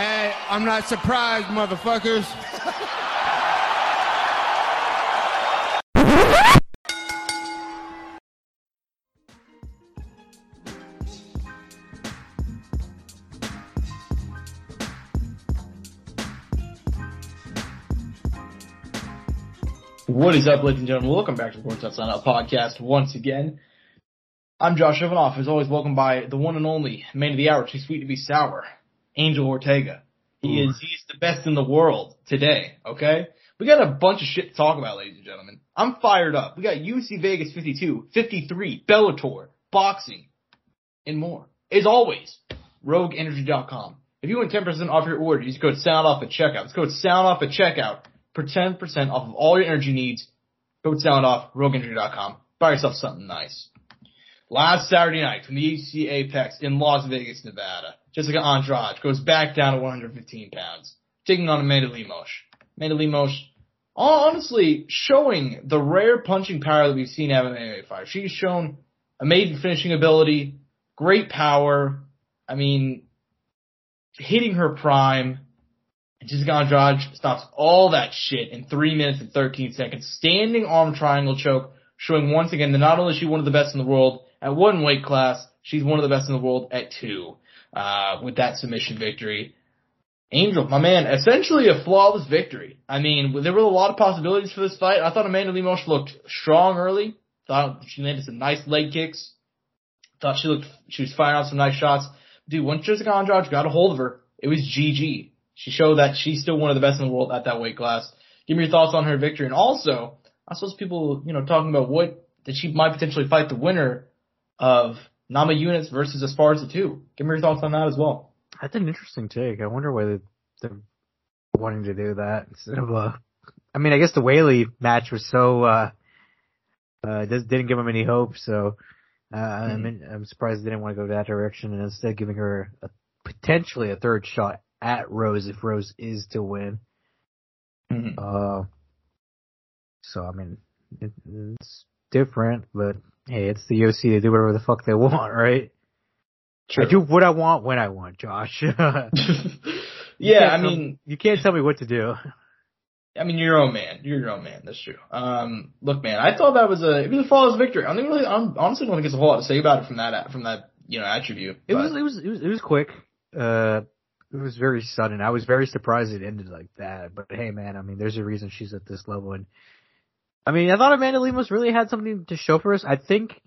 Hey, I'm not surprised, motherfuckers. What is up, ladies and gentlemen? Welcome back to the Sports Outside Out podcast once again. I'm Josh Ivanoff, as always, welcome by the one and only man of the hour, too sweet to be sour, Angel Ortega. He Ooh. is, he's the best in the world today, okay? We got a bunch of shit to talk about, ladies and gentlemen. I'm fired up. We got UFC Vegas 52, 53, Bellator, boxing, and more. As always, RogueEnergy.com. If you want 10% off your order, use code SOUND OFF at checkout. It's code SOUND OFF at checkout for 10% off of all your energy needs. Code SOUND OFF, RogueEnergy.com. Buy yourself something nice. Last Saturday night from the UFC Apex in Las Vegas, Nevada, Jessica Andrade goes back down to 115 pounds, taking on Amanda Lemos. Amanda Lemos, honestly, showing the rare punching power that we've seen out of MMA fighter. She's shown amazing finishing ability, great power. I mean, hitting her prime. Jessica Andrade stops all that shit in 3 minutes and 13 seconds. Standing arm triangle choke, showing once again that not only is she one of the best in the world at one weight class, she's one of the best in the world at two, uh, with that submission victory. Angel, my man, essentially a flawless victory. I mean, there were a lot of possibilities for this fight. I thought Amanda Lemos looked strong early. Thought she landed some nice leg kicks. Thought she looked, she was firing off some nice shots. Dude, once Jessica Andrade got a hold of her, it was GG. She showed that she's still one of the best in the world at that weight class. Give me your thoughts on her victory. And also, I suppose people, you know, talking about what, that she might potentially fight the winner of Namajunas versus Esparza 2. Give me your thoughts on that as well. That's an interesting take. I wonder why they- they're wanting to do that instead of uh I mean, I guess the Weili match was so uh uh didn't give them any hope. So uh, I Mhm. mean, I'm surprised they didn't want to go that direction and instead giving her a, potentially a third shot at Rose if Rose is to win. Uh, so I mean, it, it's different, but hey, it's the UFC. They do whatever the fuck they want, right? I do what I want when I want, Josh. yeah, I mean, you can't tell me what to do. I mean, you're your own man. You're your own man. That's true. Um, look, man, I thought that was a it was a flawless victory. I don't think really, I'm, honestly don't think there's a whole lot to say about it from that from that you know attribute. It was, it was, it was, it was quick. Uh, it was very sudden. I was very surprised it ended like that. But hey, man, I mean, there's a reason she's at this level. And I mean, I thought Amanda Lemos really had something to show for us. I think,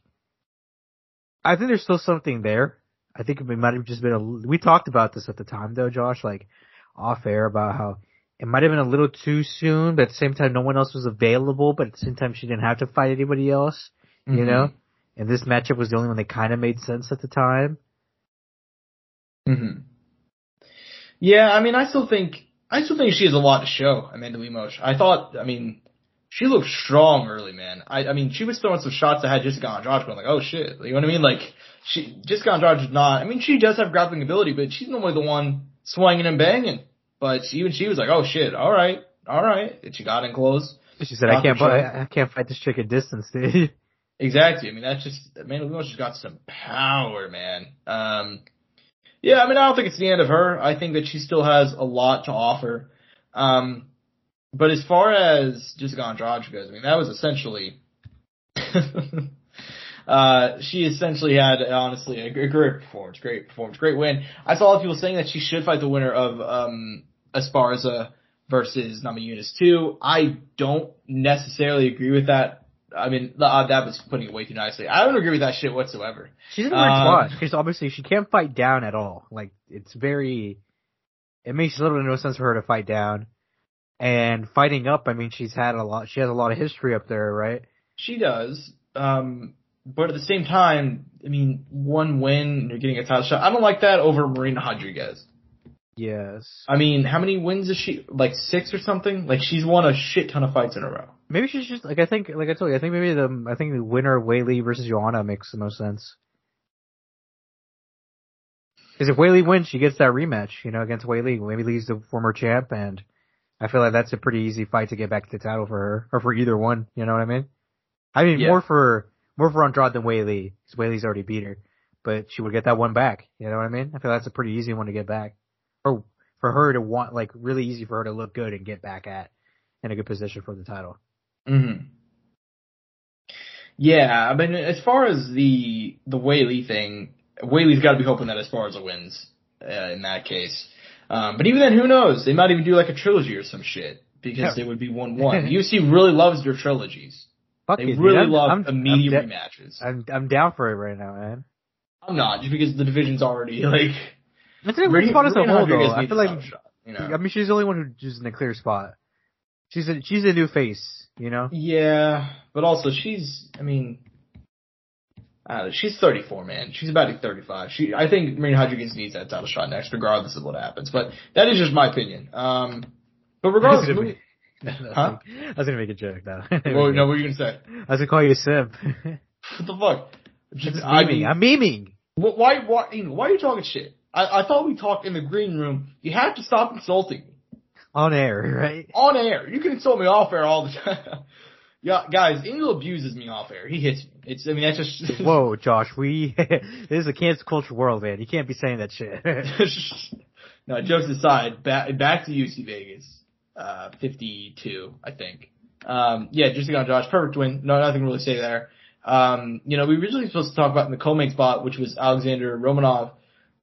I think there's still something there. I think it might have just been a. We talked about this at the time, though, Josh, like off air about how it might have been a little too soon, but at the same time, no one else was available. But at the same time, she didn't have to fight anybody else, you Mhm. know. And this matchup was the only one that kind of made sense at the time. hmm Yeah, I mean, I still think I still think she has a lot to show, Amanda Lemos. I thought, I mean, she looked strong early, man. I, I mean, she was throwing some shots that had Jessica Andrade going like, oh shit, you know what I mean? Like, she Jessica Andrade is not. I mean, she does have grappling ability, but she's normally the one swinging and banging. But she, even she was like, oh shit, all right, all right. And she got in close. She said, "I can't fight. I can't fight this chick at distance, dude." Exactly. I mean, that's just Amanda Lemos has got some power, man. Um, yeah, I mean, I don't think it's the end of her. I think that she still has a lot to offer. Um, but as far as Jessica Andrade goes, I mean, that was essentially, uh, she essentially had honestly a, gr- great performance, great performance, great win. I saw a lot of people saying that she should fight the winner of um, Esparza versus Namajunas too. I don't necessarily agree with that. I mean, uh, that was putting it way too nicely. I don't agree with that shit whatsoever. She's in a weird Um, spot because obviously she can't fight down at all. Like it's very, it makes little literally no sense for her to fight down. And fighting up, I mean, she's had a lot. She has a lot of history up there, right? She does. Um, but at the same time, I mean, one win and you're getting a title shot. I don't like that over Marina Rodriguez. Yes. I mean, how many wins is she? Like six or something? Like she's won a shit ton of fights in a row. Maybe she's just like I think, like I told you, I think maybe the I think the winner Weili versus Joanna makes the most sense. Because if Weili wins, she gets that rematch, you know, against Weili. Maybe leaves the former champ, and I feel like that's a pretty easy fight to get back to the title for her, or for either one. You know what I mean? I mean Yeah. more for more for Andrade than Weili, because Weili's already beat her, but she would get that one back. You know what I mean? I feel that's a pretty easy one to get back. Or for her to want like really easy for her to look good and get back at in a good position for the title. Mm-hmm. Yeah, I mean, as far as the the Weili thing, Weili's got to be hoping that Esparza wins uh, in that case. Um, but even then, who knows? They might even do like a trilogy or some shit because Yeah. they would be one one. UFC really loves their trilogies. Fuck They it, really I'm- love I'm, immediate I'm, da- rematches. I'm I'm down for it right now, man. I'm not just because the division's already like. I think Rene- weird spot as a whole though. I feel like shot, you know? I mean she's the only one who's in a clear spot. She's a she's a new face, you know. Yeah, but also she's, I mean, I she's 34, man. She's about to be 35. She, I think Marina Rodriguez needs that title shot next, regardless of what happens. But that is just my opinion. Um, but regardless, I was gonna make- Huh? I was gonna make a joke though. well, no, what are you gonna say? I was gonna call you a simp. What the fuck? Just, Just I memeing. mean, I'm memeing. wh- why, why, why are you talking shit? I, I thought we talked in the green room. You have to stop insulting me On air, right? on air. You can insult me off air all the time. Yeah, guys, Angel abuses me off air. He hits me. It's, I mean, that's just. Whoa, Josh, we this is a cancel culture world, man. You can't be saying that shit. no, jokes aside, back back to UFC Vegas, uh, fifty-two, I think. Um, yeah, just on Josh, perfect win. No, nothing really to say there. Um, you know, we originally supposed to talk about in the co-main spot, which was Alexander Romanov,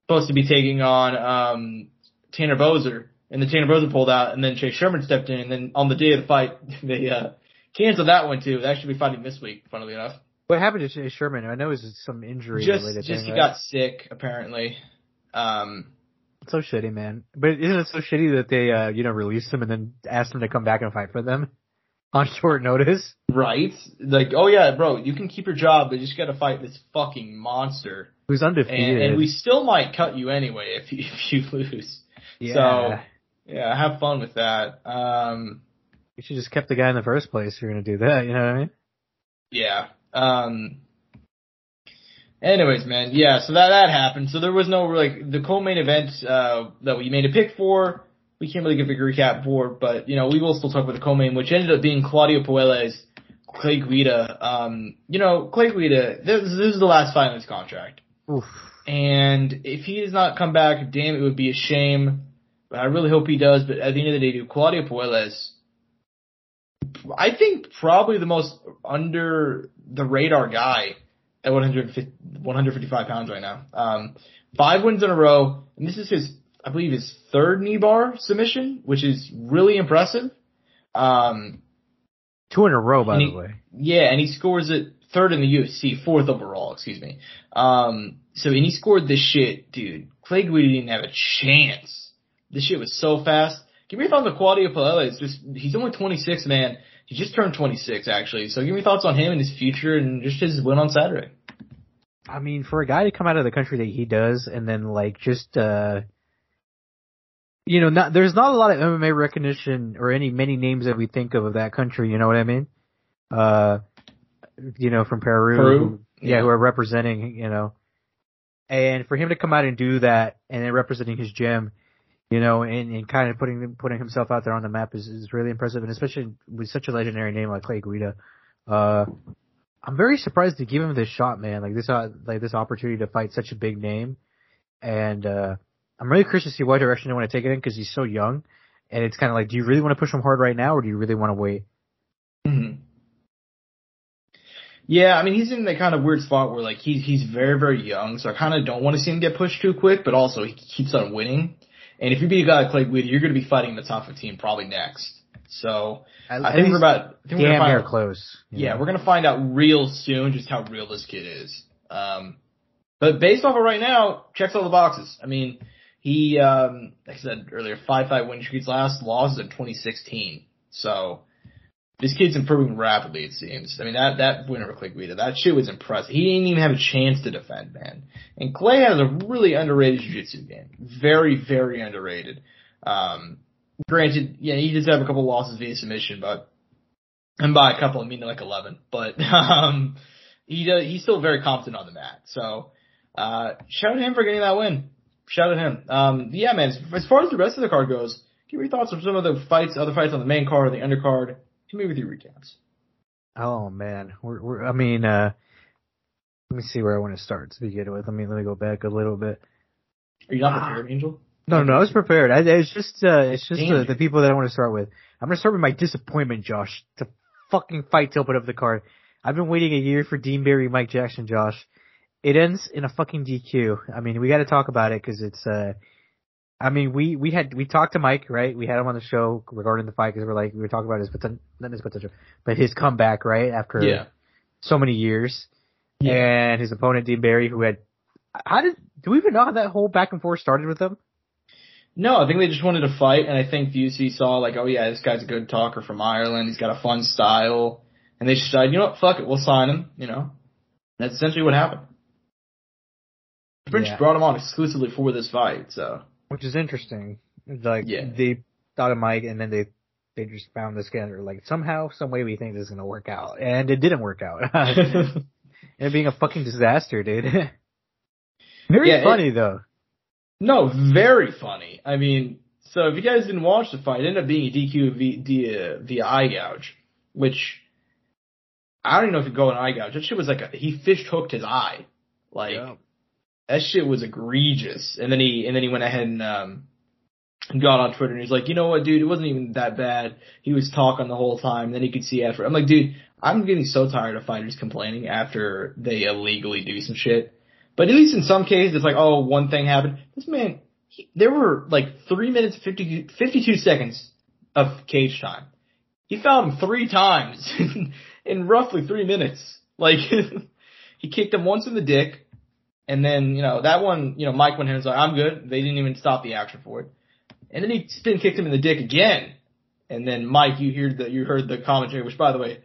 supposed to be taking on um, Tanner Boser, and then Tanner Boser pulled out, and then Chase Sherman stepped in, and then on the day of the fight, they uh, canceled that one too. They should be fighting this week, funnily enough. what happened to Chase Sherman? I know it was some injury Just, related just thing. he right? got sick apparently. Um, It's so shitty, man. But isn't it so shitty that they, uh, you know, released him and then asked him to come back and fight for them on short notice? Right? Like, oh yeah, bro, you can keep your job, but you just gotta fight this fucking monster. Who's undefeated? And, and we still might cut you anyway if you, if you lose. yeah. So, yeah, have fun with that. Um, you should just kept the guy in the first place. If you're gonna do that, you know what I mean? yeah. Um, anyways, man, yeah, so that, that happened. So there was no, like, the co-main event, uh, that we made a pick for, we can't really give a recap for, but, you know, we will still talk about the co-main, which ended up being Claudio Puelles, Clay Guida. Um, you know, Clay Guida, this, this is the last fight in his contract. Oof. And if he does not come back, damn, it would be a shame. But I really hope he does. But at the end of the day, dude, Claudio Puelles, I think probably the most under the radar guy at 150, 155 pounds right now. Um, five wins in a row, and this is his, I believe, his third knee bar submission, which is really impressive. Um, Two in a row, by the he- way. yeah, and he scores it third in the UFC, fourth overall, excuse me. Um, so and he scored this shit, dude. Clay Guida didn't have a chance. This shit was so fast. Give me your thoughts on the Claudio Puelles. It's just he's only 26, man. He just turned 26 actually. So give me thoughts on him and his future and just his win on Saturday. I mean, for a guy to come out of the country that he does, and then like just, uh, you know, not there's not a lot of MMA recognition or any many names that we think of of that country. You know what I mean? Uh, you know, from Peru, Peru? Yeah. who are representing, you know, and for him to come out and do that, and then representing his gym, you know, and, and kind of putting putting himself out there on the map is, is really impressive, and especially with such a legendary name like Clay Guida. Uh, I'm very surprised to give him this shot, man. Like this, uh, like this opportunity to fight such a big name, and uh, I'm really curious to see what direction they want to take it in because he's so young, and it's kind of like, do you really want to push him hard right now, or do you really want to wait? Mm-hmm. Yeah, I mean he's in that kind of weird spot where like he's he's very very young, so I kind of don't want to see him get pushed too quick, but also he keeps on winning. And if you beat a guy like Clay Guida, you're going to be fighting the top 15 probably next. So I think we're about I think we're damn gonna near find out, close. Yeah, know? we're gonna find out real soon just how real this kid is. Um, but based off of right now, checks all the boxes. I mean, he um, like I said earlier, five fight win streaks last loss is in 2016. So this kid's improving rapidly. It seems. I mean that that win over Clay Guida, that shit was impressive. He didn't even have a chance to defend, man. And Clay has a really underrated jiu-jitsu game. Very very underrated. Um, granted, yeah, he does have a couple losses via submission, but and by a couple I mean like eleven. But um, he does, he's still very competent on the mat. So uh, shout out to him for getting that win. Shout out to him. Um, yeah, man. As, as far as the rest of the card goes, give me your thoughts on some of the fights, other fights on the main card the undercard. Hit me with your recaps. Oh man, we're, we're I mean, uh, let me see where I want to start to begin with. Let me let me go back a little bit. Are you not Ah. prepared, Angel? No, no, I was prepared. I, it's just, uh, it's just the, the people that I want to start with. I'm gonna start with my disappointment, Josh. The fucking fight to open up the card. I've been waiting a year for Dean Barry, Mike Jackson, Josh. It ends in a fucking DQ. I mean, we got to talk about it because it's. uh I mean, we we had we talked to Mike, right? We had him on the show regarding the fight because we're like we were talking about his potential, not his potential, but his comeback, right? After Yeah. so many years, Yeah. and his opponent Dean Barry, who had. How did do we even know how that whole back and forth started with him? No, I think they just wanted to fight, and I think the UC saw like, oh yeah, this guy's a good talker from Ireland. He's got a fun style, and they just decided, you know what, fuck it, we'll sign him. You know, that's essentially what happened. French Yeah. brought him on exclusively for this fight, so which is interesting. Like Yeah. they thought of Mike, and then they they just found this guy. They're like somehow, some way, we think this is gonna work out, and it didn't work out. and it being a fucking disaster, dude. Very Yeah, it- funny though. no, very funny. I mean, so if you guys didn't watch the fight, it ended up being a DQ via, via, via eye gouge, which I don't even know if you go an eye gouge. That shit was like a, he fish hooked his eye, like. Yeah. That shit was egregious. And then he and then he went ahead and um got on Twitter and he's like, you know what, dude, it wasn't even that bad. He was talking the whole time. And then he could see after. I'm like, dude, I'm getting so tired of fighters complaining after they illegally do some shit. But at least in some cases, it's like, oh, one thing happened. This man, he, there were like three minutes, 50, 52 seconds of cage time. He fouled him three times in, in roughly three minutes. Like, he kicked him once in the dick. And then, you know, that one, you know, Mike went in and was like, I'm good. They didn't even stop the action for it. And then he spin kicked him in the dick again. And then Mike, you heard the, you heard the commentary, which by the way,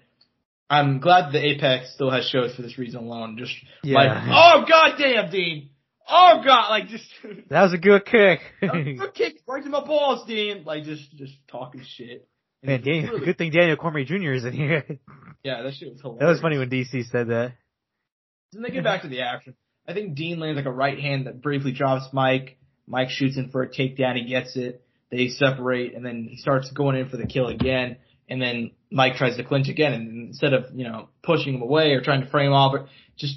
I'm glad the Apex still has shows for this reason alone. Just Yeah. like, oh goddamn, Dean. Oh god, like just, That was a good kick. good kick right to my balls, Dean. Like just, just talking shit. And Man, Daniel, really- good thing Daniel Cormier Jr. is in here. Yeah, that shit was hilarious. that was funny when DC said that. Then they get back to the action. I think Dean lands like a right hand that briefly drops Mike. Mike shoots in for a takedown. He gets it. They separate, and then he starts going in for the kill again. And then Mike tries to clinch again, and instead of you know pushing him away or trying to frame off, or just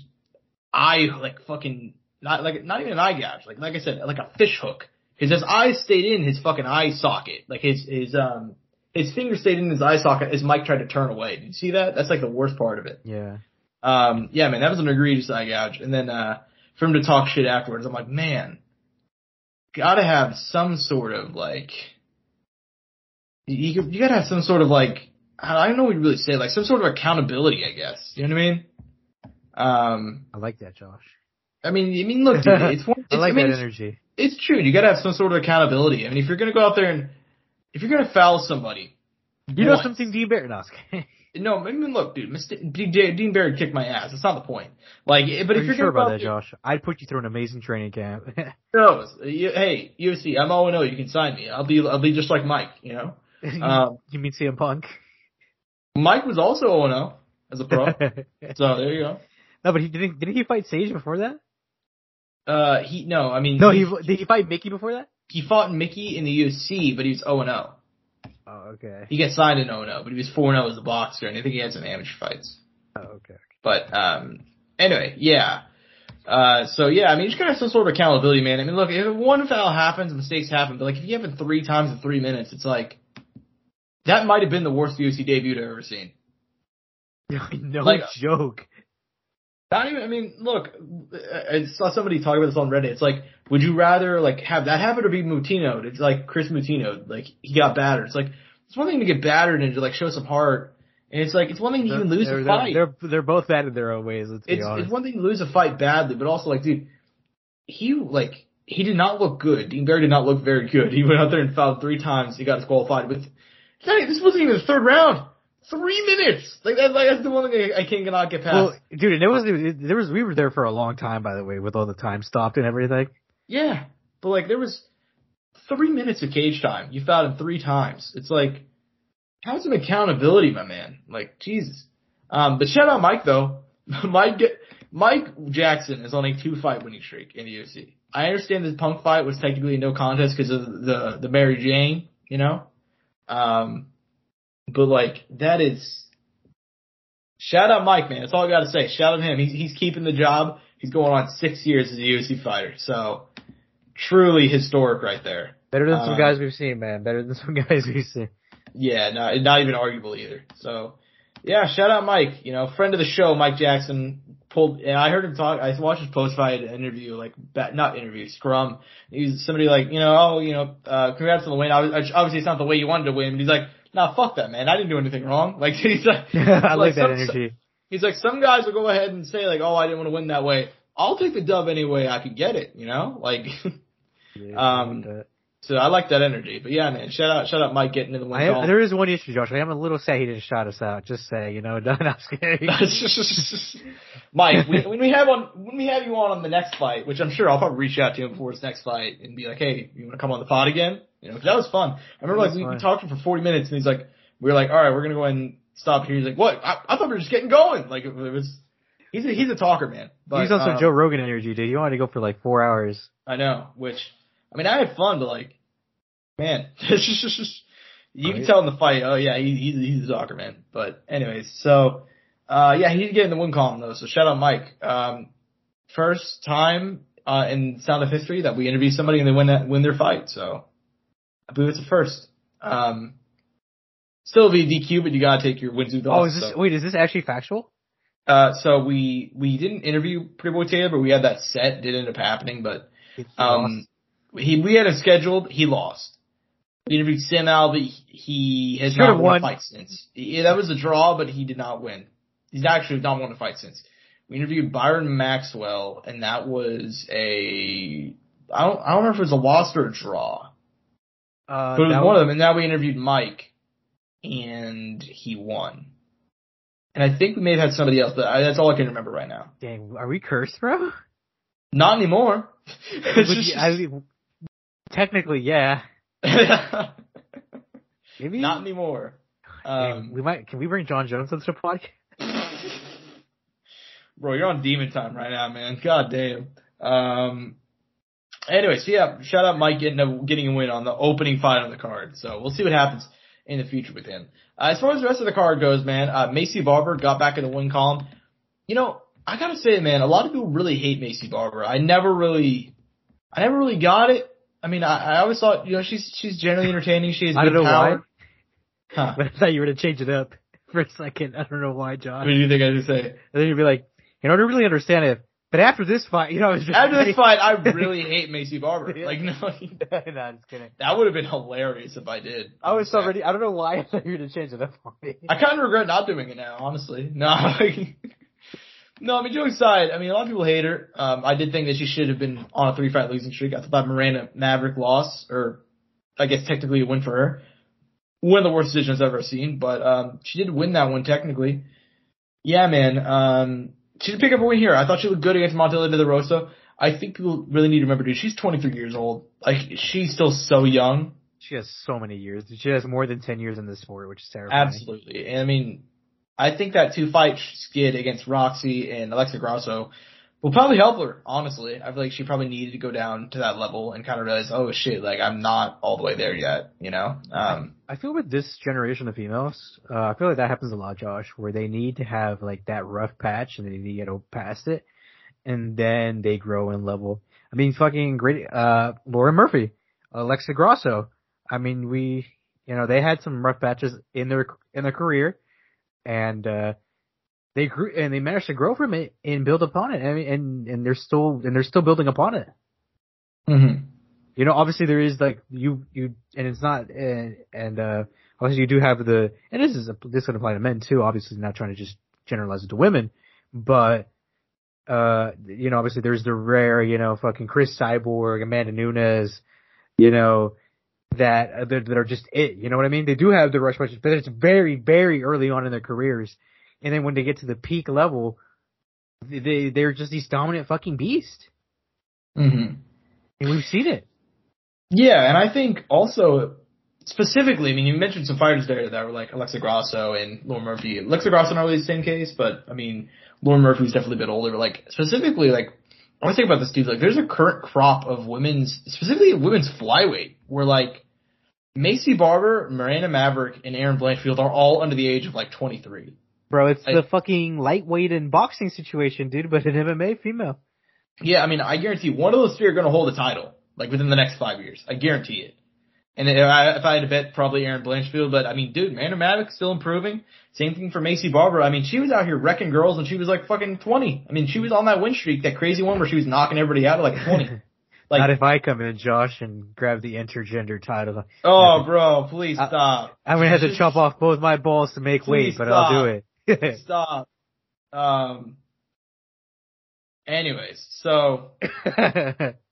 eye like fucking not like not even an eye gouge, like like I said, like a fish hook. Because his eyes stayed in his fucking eye socket, like his his um his finger stayed in his eye socket as Mike tried to turn away. Did you see that? That's like the worst part of it. Yeah. Um, yeah, man, that was an egregious eye gouge. And then, uh, for him to talk shit afterwards, I'm like, man, gotta have some sort of like, you, you gotta have some sort of like, I don't know what you really say, like some sort of accountability, I guess. You know what I mean? Um, I like that, Josh. I mean, I mean, look, dude, it's, one- it's I like mean, that energy. it's true. You gotta have some sort of accountability. I mean, if you're gonna go out there and, if you're gonna foul somebody, You know once- something, Dean Barry? No, I was kidding. No, I mean, look, dude, Mr. Dean Barry kicked my ass. That's not the point. Like, but Are if you you're sure about that, Josh? I'd put you through an amazing training camp. No, you, hey, UFC, I'm 0 0. You can sign me. I'll be, I'll be just like Mike. You know, Um, you mean CM Punk? Mike was also 0 0 as a pro. so there you go. no, but he didn't. Didn't he fight Sage before that? Uh, he no, I mean, No, he did. He fight Mickey before that. he fought Mickey in the UFC, but he was 0 0. Oh, okay. He got signed in 0 0, but he was 4 0 as a boxer, and I think he had some amateur fights. Oh, okay. But um, anyway, yeah. Uh, so yeah, I mean, you just gotta have some sort of accountability, man. I mean, look, if one foul happens, mistakes happen, but like if you have it three times in three minutes, it's like that might have been the worst UFC debut I've ever seen. no Like- joke. Not even. I mean, look, I saw somebody talk about this on Reddit. It's like, would you rather like have that happen or be Moutinho? It's like Chris Moutinho, like he got battered. It's like it's one thing to get battered and to like show some heart, and it's like it's one thing to even lose they're, a they're- fight. They're, they're both bad in their own ways. Let's be it's honest. it's one thing to lose a fight badly, but also like, dude, he like he did not look good. Dean Barry did not look very good. He went out there and fouled three times. He got disqualified. But this wasn't even the third round. Three minutes. Like that. Like that's the one thing I, I cannot get past. well, dude, and it was it, there was we were there for a long time, by the way, with all the time stopped and everything. Yeah, but like there was three minutes of cage time. You fouled him three times. It's like, how's some accountability, my man? Like Jesus. Um, but shout out Mike though. Mike Mike Jackson is on a two fight winning streak in the UFC. I understand this Punk fight was technically no contest because of the the Mary Jane, you know. Um, but like that is. Shout out Mike, man. That's all I got to say. Shout out him. He's he's keeping the job. He's going on six years as a UFC fighter. So truly historic right there. Better than some Um, guys we've seen, man. Better than some guys we've seen. Yeah, not not even arguable either. So, yeah, shout out Mike. You know, friend of the show, Mike Jackson pulled. And I heard him talk. I watched his post fight interview, like not interview, scrum. He's somebody like, you know, oh, you know, uh, congrats on the win. I was, obviously, it's not the way you wanted to win, but he's like, nah, fuck that, man. I didn't do anything wrong. Like he's like, I like that energy. He's like, some guys will go ahead and say like, oh, I didn't want to win that way. I'll take the dub any way I can get it. You know, like. Yeah, Um, I like. So I like that energy. But yeah, man, shout out, shout out Mike getting in the win am, there is one issue, Josh. I am a little sad he didn't shout us out. Just say, you know, no, I'm just kidding. Mike, we, when we have on when we have you on on the next fight, which I'm sure I'll probably reach out to him before his next fight and be like, hey, you want to come on the pod again? You know, 'cause that was fun. I remember like we, we talked for 40 minutes and he's like, we were like, all right, we're gonna go ahead and stop here. He's like, what? I, I thought we were just getting going. Like it was. He's a, he's a talker, man. But, He's some um, Joe Rogan energy, dude. He wanted to go for like four hours. I know. Which I mean, I had fun, but like, man, it's just, just, just you can tell in the fight. Oh yeah, he, he's he's a talker, man. But anyways, so uh yeah, he's getting the win column though. So shout out Mike. Um, first time uh in Sound Off History that we interview somebody and they win that win their fight. So I believe it's a first. Um, still be DQ, but you gotta take your wins with Oh, loss, is this so. wait? Is this actually factual? Uh, so we we didn't interview Pretty Boy Taylor, but we had that set. Did end up happening, but um, he we had him scheduled. He lost. We interviewed Sam Alvey. He has Should've not won, won. a fight since. Yeah, that was a draw, but he did not win. He's actually not won a fight since. We interviewed Byron Maxwell, and that was a I don't I don't know if it was a loss or a draw, uh, but it was that one of them. And now we interviewed Mike, and he won. And I think we may have had somebody else, but I, that's all I can remember right now. Dang, are we cursed, bro? Not anymore. It's just- I, technically, yeah. Maybe Not anymore. Dang, Um, we might. Can we bring Jon Jones into the podcast? bro, you're on demon time right now, man. God damn. Um, anyways, so yeah, shout out Mike getting a, getting a win on the opening fight on the card. So we'll see what happens in the future with him. Uh, as far as the rest of the card goes, man, uh, Maycee Barber got back in the win column. You know, I gotta say, man, a lot of people really hate Maycee Barber. I never really, I never really got it. I mean, I, I always thought, you know, she's she's generally entertaining. She has I good don't know power. why. Huh. But I thought you were to change it up for a second. I don't know why, Josh. What John. do you think I should say? And then you'd be like, you know, to really understand it. But after this fight, you know, After this fight, I really hate Maycee Barber. Like, no, no, just kidding. that would have been hilarious if I did. I was so ready. I don't know why I thought you were to change it up for me. I kind of regret not doing it now, honestly. No, like, no. I mean, joking aside, I mean, a lot of people hate her. Um, I did think that she should have been on a three fight losing streak. I thought that Miranda Maverick loss, or I guess technically a win for her. One of the worst decisions I've ever seen, but um, she did win that one technically. Yeah, man. Um, she did pick up a win here. I thought she looked good against Montana de la Rosa. I think people really need to remember, dude. She's 23 years old. Like, she's still so young. She has so many years. She has more than 10 years in this sport, which is terrifying. Absolutely. And I mean, I think that two fight skid against Roxy and Alexa Grasso will probably help her, honestly. I feel like she probably needed to go down to that level and kind of realize, oh shit, like I'm not all the way there yet, you know? Um, I feel with this generation of females, uh, I feel like that happens a lot, Josh, where they need to have like that rough patch and they need to get past it, and then they grow in level. I mean, fucking great, uh, Lauren Murphy, Alexa Grasso. I mean, we, you know, they had some rough patches in their in their career, and uh, they grew and they managed to grow from it and build upon it. I mean, and and they're still and they're still building upon it. mhm. You know, obviously there is like you you and it's not and and uh obviously you do have the and this is a, this would apply to men too. Obviously, not trying to just generalize it to women, but uh you know obviously there's the rare you know fucking Cris Cyborg, Amanda Nunes, you know that that, that are just it. You know what I mean? They do have the rush punches, but it's very very early on in their careers, and then when they get to the peak level, they they're just these dominant fucking beasts, Mhm. and we've seen it. Yeah, and I think also specifically, I mean, you mentioned some fighters there that were like Alexa Grasso and Lauren Murphy. Alexa Grasso not really the same case, but I mean, Lauren Murphy's definitely a bit older. But like specifically, like I want to think about this dude. Like, there's a current crop of women's, specifically women's flyweight, where like Maycee Barber, Miranda Maverick, and Erin Blanchfield are all under the age of like 23. Bro, it's I- the fucking lightweight and boxing situation, dude, but an MMA female. Yeah, I mean, I guarantee one of those three are going to hold a title. like within the next five years. I guarantee it. And if I, if I had to bet, probably Erin Blanchfield. But I mean, dude, Amanda Maddox still improving. Same thing for Maycee Barber. I mean, she was out here wrecking girls when she was like fucking 20. I mean, she was on that win streak, that crazy one where she was knocking everybody out at like 20. Like, Not if I come in, Josh, and grab the intergender title. oh, bro, please stop. I'm gonna have to chop off both my balls to make weight, but I'll do it. Stop. Um. Anyways, so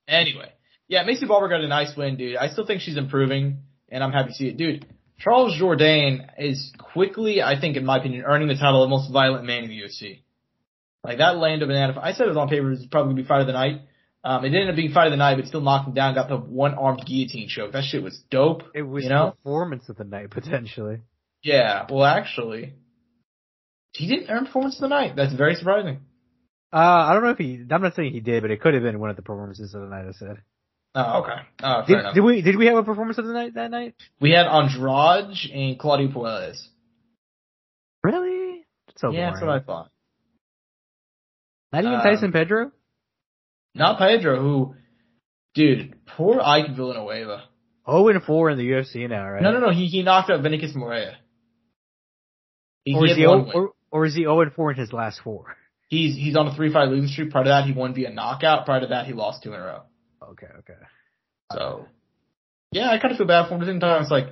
anyway, yeah, Maycee Barber got a nice win, dude. I still think she's improving, and I'm happy to see it, dude. Charles Jourdain is quickly, I think, in my opinion, earning the title of most violent man in the UFC. Like that Lando Vannata. I said it was on paper. It was probably gonna be fight of the night. Um, it ended up being fight of the night, but still knocked him down. Got the one armed guillotine choke. That shit was dope. it was you know. performance of the night potentially. Yeah. Well, actually, he didn't earn performance of the night. That's very surprising. Uh, I don't know if he. I'm not saying he did, but it could have been one of the performances of the night. I said. Oh, okay. Oh, Did, did we? Did we have a performance of the night that night? We had Andrade and Claudio Puelles. Really? So yeah, boring. that's what I thought. Not even um, Tyson Pedro. Not Pedro, who, dude, poor Ike Villanueva. Oh and four in the UFC now, right? No, no, no. He he knocked out Vinicius Moreira. He, Or he he or, or is he zero and four in his last four? He's he's on a three fight losing streak. Prior to that, he won via knockout. Prior to that, he lost two in a row. Okay, okay. So, yeah, I kind of feel bad for him. At the same time, it's like,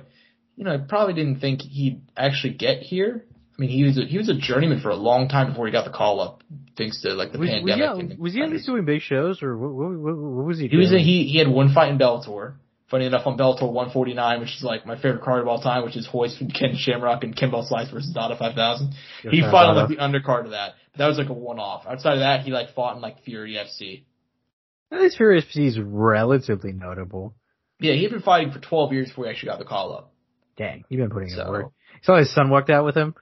you know, I probably didn't think he'd actually get here. I mean, he was a, he was a journeyman for a long time before he got the call up, thanks to like the Was, was, pandemic. he, at- and- was he at least doing big shows, or what, what, what, what was he? He was a, he he had one fight in Bellator. Funny enough, on Bellator 149, which is like my favorite card of all time, which is Hoist with Ken Shamrock and Kimbo Slice versus Dada 5000. Good He for fought on like the undercard of that. But that was like a one-off. Outside of that, he like fought in like Fury FC. At least Furious FC is relatively notable. Yeah, he had been fighting for 12 years before he actually got the call up. Dang, you've been putting in So, work. Saw his son walked out with him.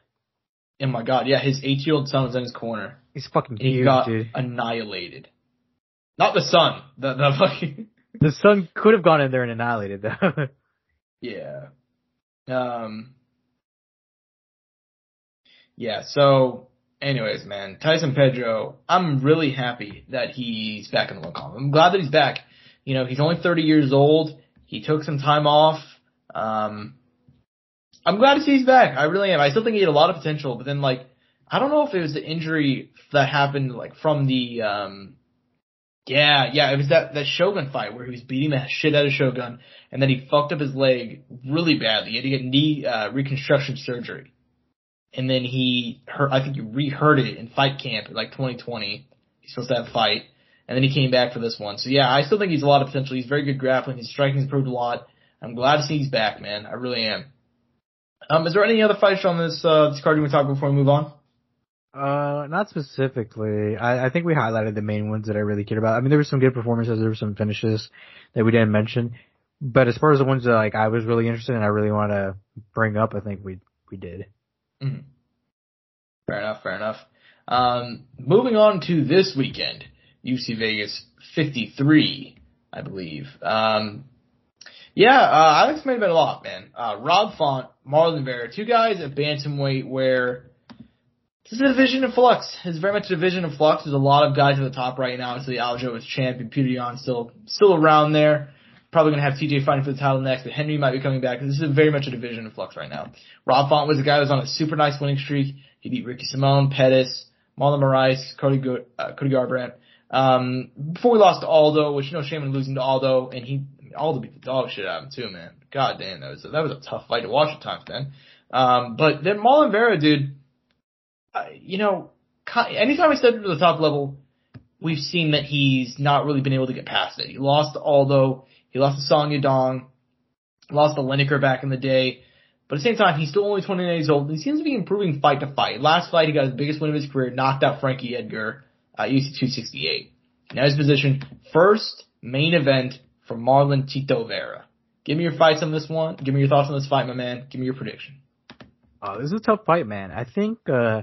oh my god, yeah, his eight-year-old son was in his corner. He's fucking He got dude. annihilated. Not the son. The the fucking The Sun could have gone in there and annihilated them. yeah. Um. Yeah. So, anyways, man, Tyson Pedro. I'm really happy that he's back in the column. I'm glad that he's back. You know, he's only 30 years old. He took some time off. Um. I'm glad to see he's back. I really am. I still think he had a lot of potential, but then like, I don't know if it was the injury that happened like from the um yeah, yeah, it was that, that Shogun fight where he was beating the shit out of Shogun and then he fucked up his leg really badly. He had to get knee uh, reconstruction surgery. And then he hurt, I think he re-hurt it in fight camp in like 2020. He's supposed to have a fight. And then he came back for this one. So yeah, I still think he's a lot of potential. He's very good grappling. His striking's improved a lot. I'm glad to see he's back, man. I really am. Um, is there any other fights on this, uh, this card you want to talk before we move on? Uh, not specifically. I, I think we highlighted the main ones that I really cared about. I mean, there were some good performances, there were some finishes that we didn't mention. But as far as the ones that like I was really interested in, I really want to bring up, I think we we did. Mhm. Fair enough, fair enough. Um, moving on to this weekend, UFC Vegas 53, I believe. Um, yeah, uh, Alex made about a lot, man. Uh, Rob Font, Marlon Vera, two guys at bantamweight where this is a division of flux. It's very much a division of flux. There's a lot of guys at the top right now. Obviously, Aljo is champion. Yan still still around there. Probably going to have TJ fighting for the title next, but Henry might be coming back. This is very much a division of flux right now. Rob Font was a guy who was on a super nice winning streak. He beat Ricky Simón, Pettis, Marlon Moraes, Cody, Go- uh, Cody Garbrandt. Um, before we lost to Aldo, which no shame in losing to Aldo, and he Aldo beat the dog shit out of him too, man. God damn, that was a, that was a tough fight to watch at times, man. Um, but then Marlon Vera, dude, you know, anytime he stepped to the top level, we've seen that he's not really been able to get past it. He lost Aldo, he lost to Song Yadong, lost to Lineker back in the day. But at the same time, he's still only 29 years old, and he seems to be improving fight to fight. Last fight, he got his biggest win of his career, knocked out Frankie Edgar, uh, UFC 268. Now his position, first main event for Marlon Chito Vera. Give me your fights on this one. Give me your thoughts on this fight, my man. Give me your prediction. Oh, this is a tough fight, man. I think, uh,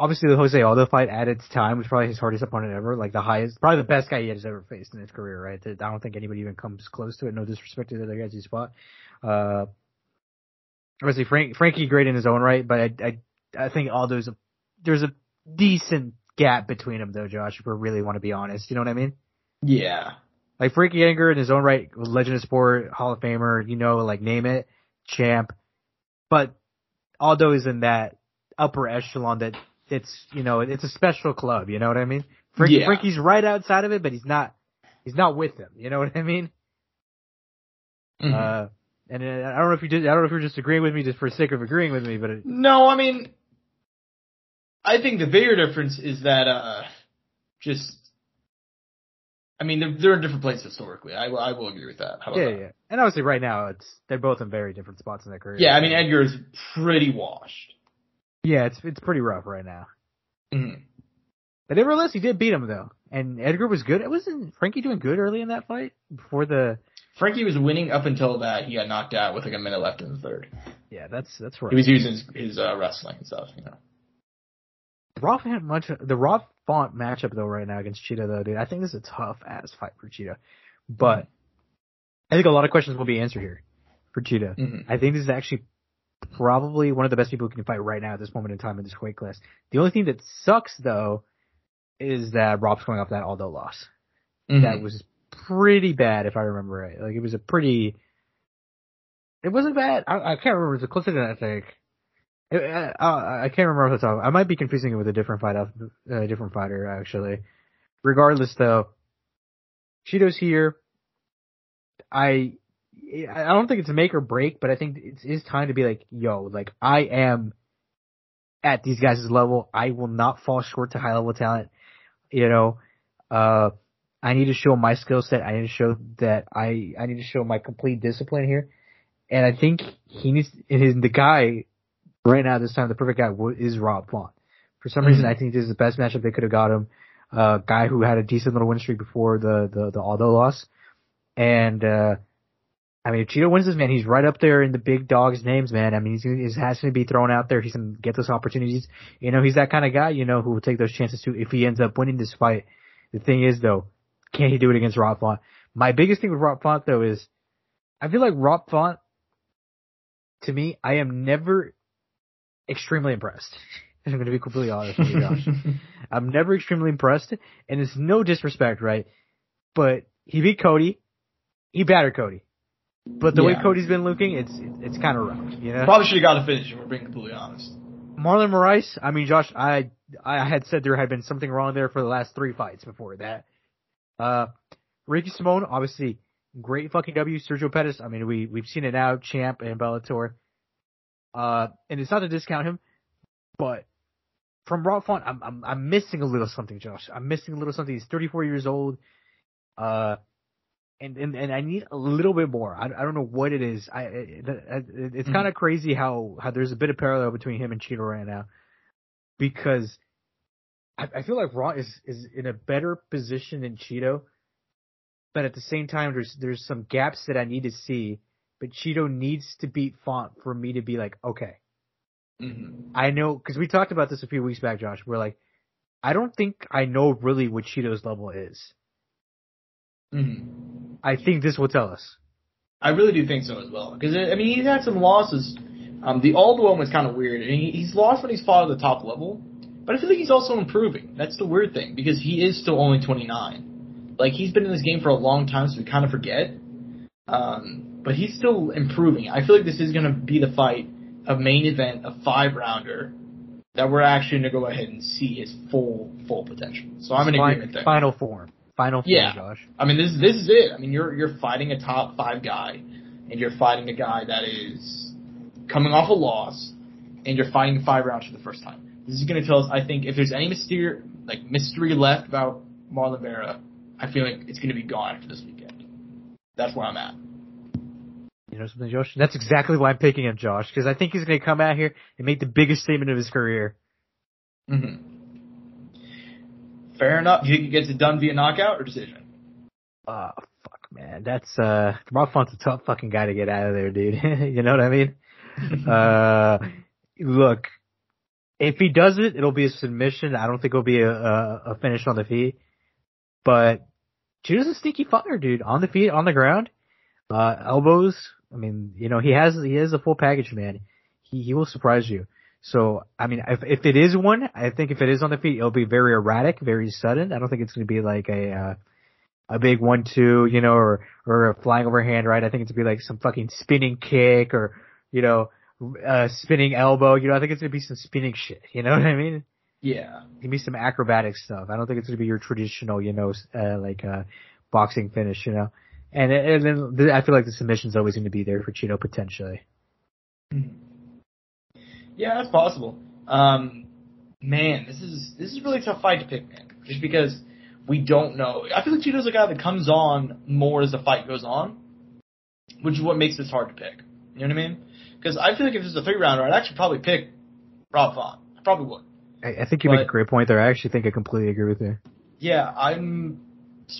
obviously the Jose Aldo fight at its time was probably his hardest opponent ever, like the highest, probably the best guy he has ever faced in his career, right? I don't think anybody even comes close to it. No disrespect to the other guys he fought. Uh, obviously Frank, Frankie great in his own right, but I, I, I think Aldo's a, there's a decent gap between them though, Josh, if we really want to be honest. You know what I mean? Yeah. Like Frankie Edgar in his own right, legend of sport, Hall of Famer, you know, like name it, champ. But Aldo is in that upper echelon that it's, you know, it's a special club, you know what I mean? Frankie, Yeah. Frankie's right outside of it, but he's not, he's not with them, you know what I mean? Mhm. Uh, and uh, I don't know if you did, I don't know if you're just agreeing with me just for the sake of agreeing with me, but it, No, I mean, I think the bigger difference is that, uh, just, I mean, they're, they're in different places historically. I, will- I will agree with that. How about yeah, that? yeah. And obviously right now it's, they're both in very different spots in their career. Yeah, I mean, Edgar is pretty washed. Yeah, it's, it's pretty rough right now. Mhm. But nevertheless, he did beat him though. And Edgar was good. Wasn't Frankie doing good early in that fight before the, Frankie was winning up until that he got knocked out with like a minute left in the third. yeah, that's, that's right. He was using his, his uh, wrestling and stuff, you know. Roth had much the Rob Font matchup though right now against Chito though, dude. I think this is a tough ass fight for Chito. But I think a lot of questions will be answered here for Chito. Mhm. I think this is actually probably one of the best people who can fight right now at this moment in time in this weight class. The only thing that sucks though is that Rob's coming off that Aldo loss. Mhm. That was pretty bad if I remember right. Like it was a pretty it wasn't bad. I, I can't remember. It was closer than I think. It, I, I I can't remember off the top. I might be confusing it with a different fight, a uh, different fighter actually. Regardless, though, Chito's here. I I don't think it's a make or break, but I think it's it's time to be like, yo, like I am at these guys' level. I will not fall short to high level talent. You know, uh, I need to show my skill set. I need to show that I I need to show my complete discipline here. And I think he needs and his the guy right now at this time the perfect guy is Rob Font. For some reason, I think this is the best matchup they could have got him. Uh, guy who had a decent little win streak before the the the Aldo loss, and uh, I mean if Chito wins this, man, he's right up there in the big dogs' names, man. I mean he's gonna, he has to be thrown out there. He's gonna get those opportunities. You know, he's that kind of guy. You know, who will take those chances too if he ends up winning this fight. The thing is though, can he do it against Rob Font? My biggest thing with Rob Font though is, I feel like Rob Font, to me, I am never extremely impressed. I'm going to be completely honest with you, Josh. I'm never extremely impressed, and it's no disrespect, right? But he beat Cody. He battered Cody. But the way Cody's been looking, it's it's kind of rough, you know. Probably should have got a finish if we're being completely honest. Marlon Moraes, I mean, Josh, I I had said there had been something wrong there for the last three fights before that. Uh, Ricky Simón, obviously, great fucking W. Sergio Pettis, I mean, we we've seen it now, champ and Bellator. Uh, and it's not to discount him, but from Rob Font, I'm I'm I'm missing a little something, Josh. I'm missing a little something. He's 34 years old. Uh, and, and, and I need a little bit more. I, I don't know what it is. I, it, it, it's Mhm. kind of crazy how, how there's a bit of parallel between him and Chito right now because I, I feel like Raw is, is in a better position than Chito, but at the same time, there's, there's some gaps that I need to see, but Chito needs to beat Font for me to be like, okay, hmm I know, cause we talked about this a few weeks back, Josh. We're like, I don't think I know really what Chito's level is. hmm I think this will tell us. I really do think so as well. Because I mean, he's had some losses. Um, the old one was kind of weird, and he, he's lost when he's fought at the top level. But I feel like he's also improving. That's the weird thing because he is still only 29. Like he's been in this game for a long time, so we kind of forget. Um, but he's still improving. I feel like this is going to be the fight of main event, a five rounder, that we're actually going to go ahead and see his full full potential. So I'm in agreement there. Final form. Final form, Yeah. Josh. I mean, this this is it. I mean, you're you're fighting a top five guy, and you're fighting a guy that is coming off a loss, and you're fighting five rounds for the first time. This is going to tell us, I think, if there's any mystery like mystery left about Marlon Vera, I feel like it's going to be gone after this weekend. That's where I'm at. You know something, Josh? That's exactly why I'm picking him, Josh, because I think he's going to come out here and make the biggest statement of his career. hmm Fair enough. You think he gets it done via knockout or decision? Oh, fuck, man. That's, uh, Rob Font's a tough fucking guy to get out of there, dude. you know what I mean? uh, look, if he does it, it'll be a submission. I don't think it'll be a, a, a finish on the feet. But Judo's a sneaky fighter, dude. On the feet, on the ground, uh, elbows. I mean, you know, he has he has a full package, man. He he will surprise you. So, I mean, if if it is one, I think if it is on the feet, it'll be very erratic, very sudden. I don't think it's going to be like a uh, a big one two, you know, or or a flying overhand right. I think it's gonna be like some fucking spinning kick or you know, uh, spinning elbow. You know, I think it's gonna be some spinning shit. You know what I mean? Yeah. Give me some acrobatic stuff. I don't think it's gonna be your traditional, you know, uh, like uh, boxing finish. You know, and and then I feel like the submission's always gonna be there for Chito potentially. Yeah, that's possible. Um, man, this is this is a really tough fight to pick, man. Just because we don't know. I feel like Chito's a guy that comes on more as the fight goes on, which is what makes this hard to pick. You know what I mean? Because I feel like if this is a three rounder, I'd actually probably pick Rob Font. I probably would. I, I think you But- make a great point there. I actually think I completely agree with you. Yeah, I'm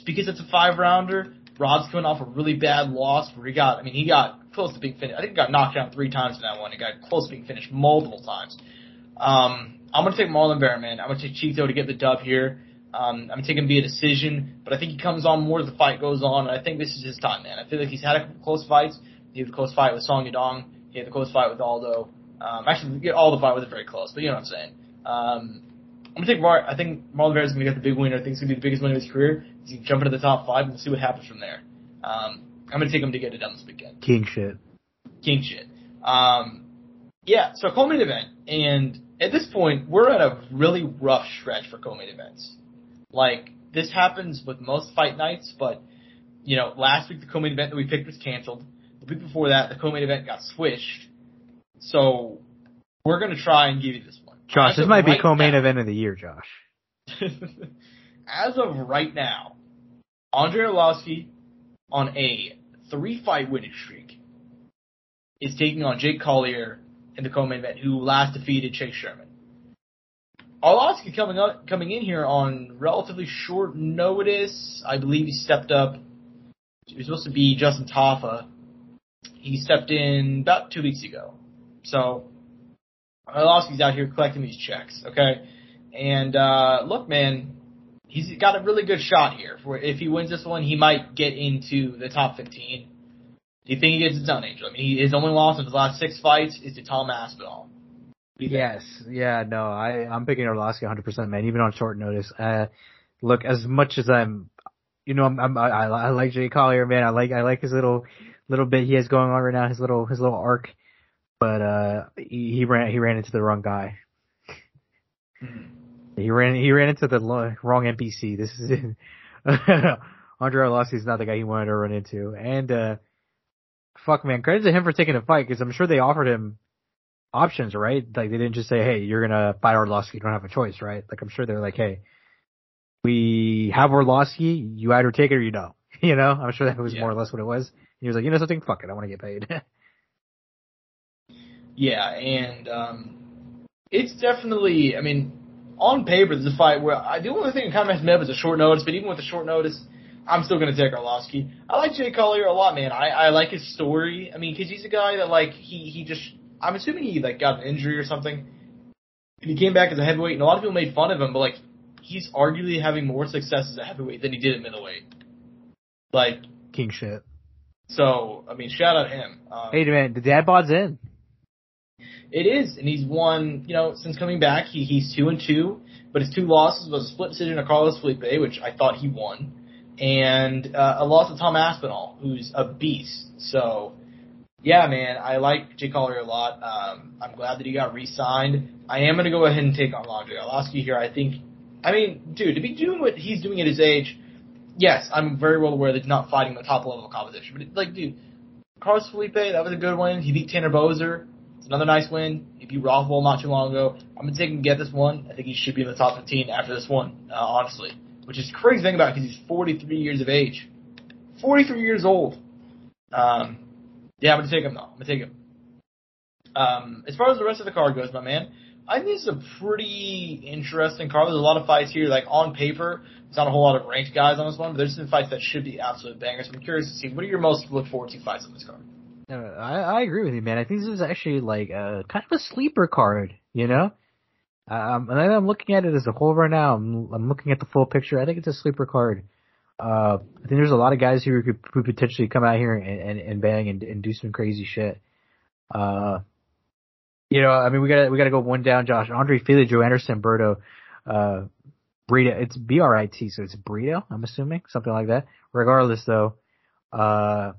because it's a five rounder. Rob's coming off a really bad loss where he got. I mean, he got close to being finished. I think it got knocked out three times in that one. It got close to being finished multiple times. Um, I'm gonna take Marlon Vera. I'm gonna take Chito to get the dub here. Um, I'm gonna take him via decision, but I think he comes on more as the fight goes on, and I think this is his time, man. I feel like he's had a couple close fights. He had a close fight with Song Yadong. He had a close fight with Aldo. Um, actually, Aldo fight was very close, but you know what I'm saying. Um, I'm gonna take Mar. I think Marlon Vera is gonna get the big winner. I think it's gonna be the biggest win of his career. He's gonna jump into the top five and see what happens from there. Um, I'm gonna take him to get it done this weekend. King shit. King shit. Um, yeah. So co-main event, and at this point, we're at a really rough stretch for co-main events. Like this happens with most fight nights, but you know, last week the co-main event that we picked was canceled. The week before that, the co-main event got switched. So we're gonna try and give you this one. Josh, As this might be co-main now- event of the year, Josh. As of right now, Andre Arlovsky on a three fight winning streak is taking on Jake Collier in the co-main event, who last defeated Chase Sherman. Arlovsky coming up, coming in here on relatively short notice. I believe he stepped up. He was supposed to be Justin Tafa. He stepped in about two weeks ago. So Arlovsky's out here collecting these checks, okay? And uh, look, man, he's got a really good shot here. For if he wins this one, he might get into the top 15. Do you think he gets it done, Angel? I mean, he, his only loss in his last six fights is to Tom Aspinall. What do you think? Yes, yeah, no, I I'm picking Arlovsky 100%, man, even on short notice. Uh, look, as much as I'm, you know, I'm, I'm I, I like Jay Collier, man. I like I like his little little bit he has going on right now, his little his little arc. But uh, he, he ran he ran into the wrong guy. He ran he ran into the lo- wrong NPC. This is it. Andre Arlovsky is not the guy he wanted to run into. And uh, fuck, man, credit to him for taking a fight because I'm sure they offered him options, right? Like they didn't just say, "Hey, you're gonna fight Arlovsky. You don't have a choice," right? Like I'm sure they're like, "Hey, we have Arlovsky. You either take it or you don't." You know, I'm sure that was Yeah. more or less what it was. He was like, "You know something? Fuck it. I want to get paid." Yeah, and um, it's definitely. I mean, on paper, there's a fight where I the only thing that kind of messed me up is a short notice. But even with the short notice, I'm still going to take Arlovsky. I like Jay Collier a lot, man. I, I like his story. I mean, because he's a guy that like he he just. I'm assuming he like got an injury or something, and he came back as a heavyweight, and a lot of people made fun of him. But like, he's arguably having more success as a heavyweight than he did at middleweight. Like, King shit. so I mean, shout out him. Um, Hey man, the dad bod's in. It is, and he's won. You know, since coming back, he he's two and two, but his two losses was a split decision to Carlos Felipe, which I thought he won, and uh, a loss to Tom Aspinall, who's a beast. So, yeah, man, I like Jay Collier a lot. Um, I'm glad that he got re-signed. I am to go ahead and take on Andre Arlovsky here. I think, I mean, dude, to be doing what he's doing at his age, yes, I'm very well aware that he's not fighting the top level of competition, but like, dude, Carlos Felipe, that was a good win. He beat Tanner Boser. It's another nice win. He beat Rothwell not too long ago. I'm gonna take him get this one. I think he should be in the top 15 after this one, uh, honestly. Which is crazy thing about because he's 43 years of age. 43 years old. Um, yeah, I'm gonna take him though. I'm gonna take him. Um, as far as the rest of the card goes, my man, I think this is a pretty interesting card. There's a lot of fights here. Like on paper, there's not a whole lot of ranked guys on this one, but there's some fights that should be absolute bangers. I'm curious to see what are your most look forward to fights on this card. Uh, I, I agree with you, man. I think this is actually like a kind of a sleeper card, you know. Um, and I'm looking at it as a whole right now. I'm, I'm looking at the full picture. I think it's a sleeper card. Uh, I think there's a lot of guys who could, could potentially come out here and, and, and bang and, and do some crazy shit. Uh, you know, I mean, we gotta we gotta go one down, Josh. Andre Fili, Joanderson, Berto, uh, Brito. It's B R I T, so it's Brito. I'm assuming something like that. Regardless, though, uh,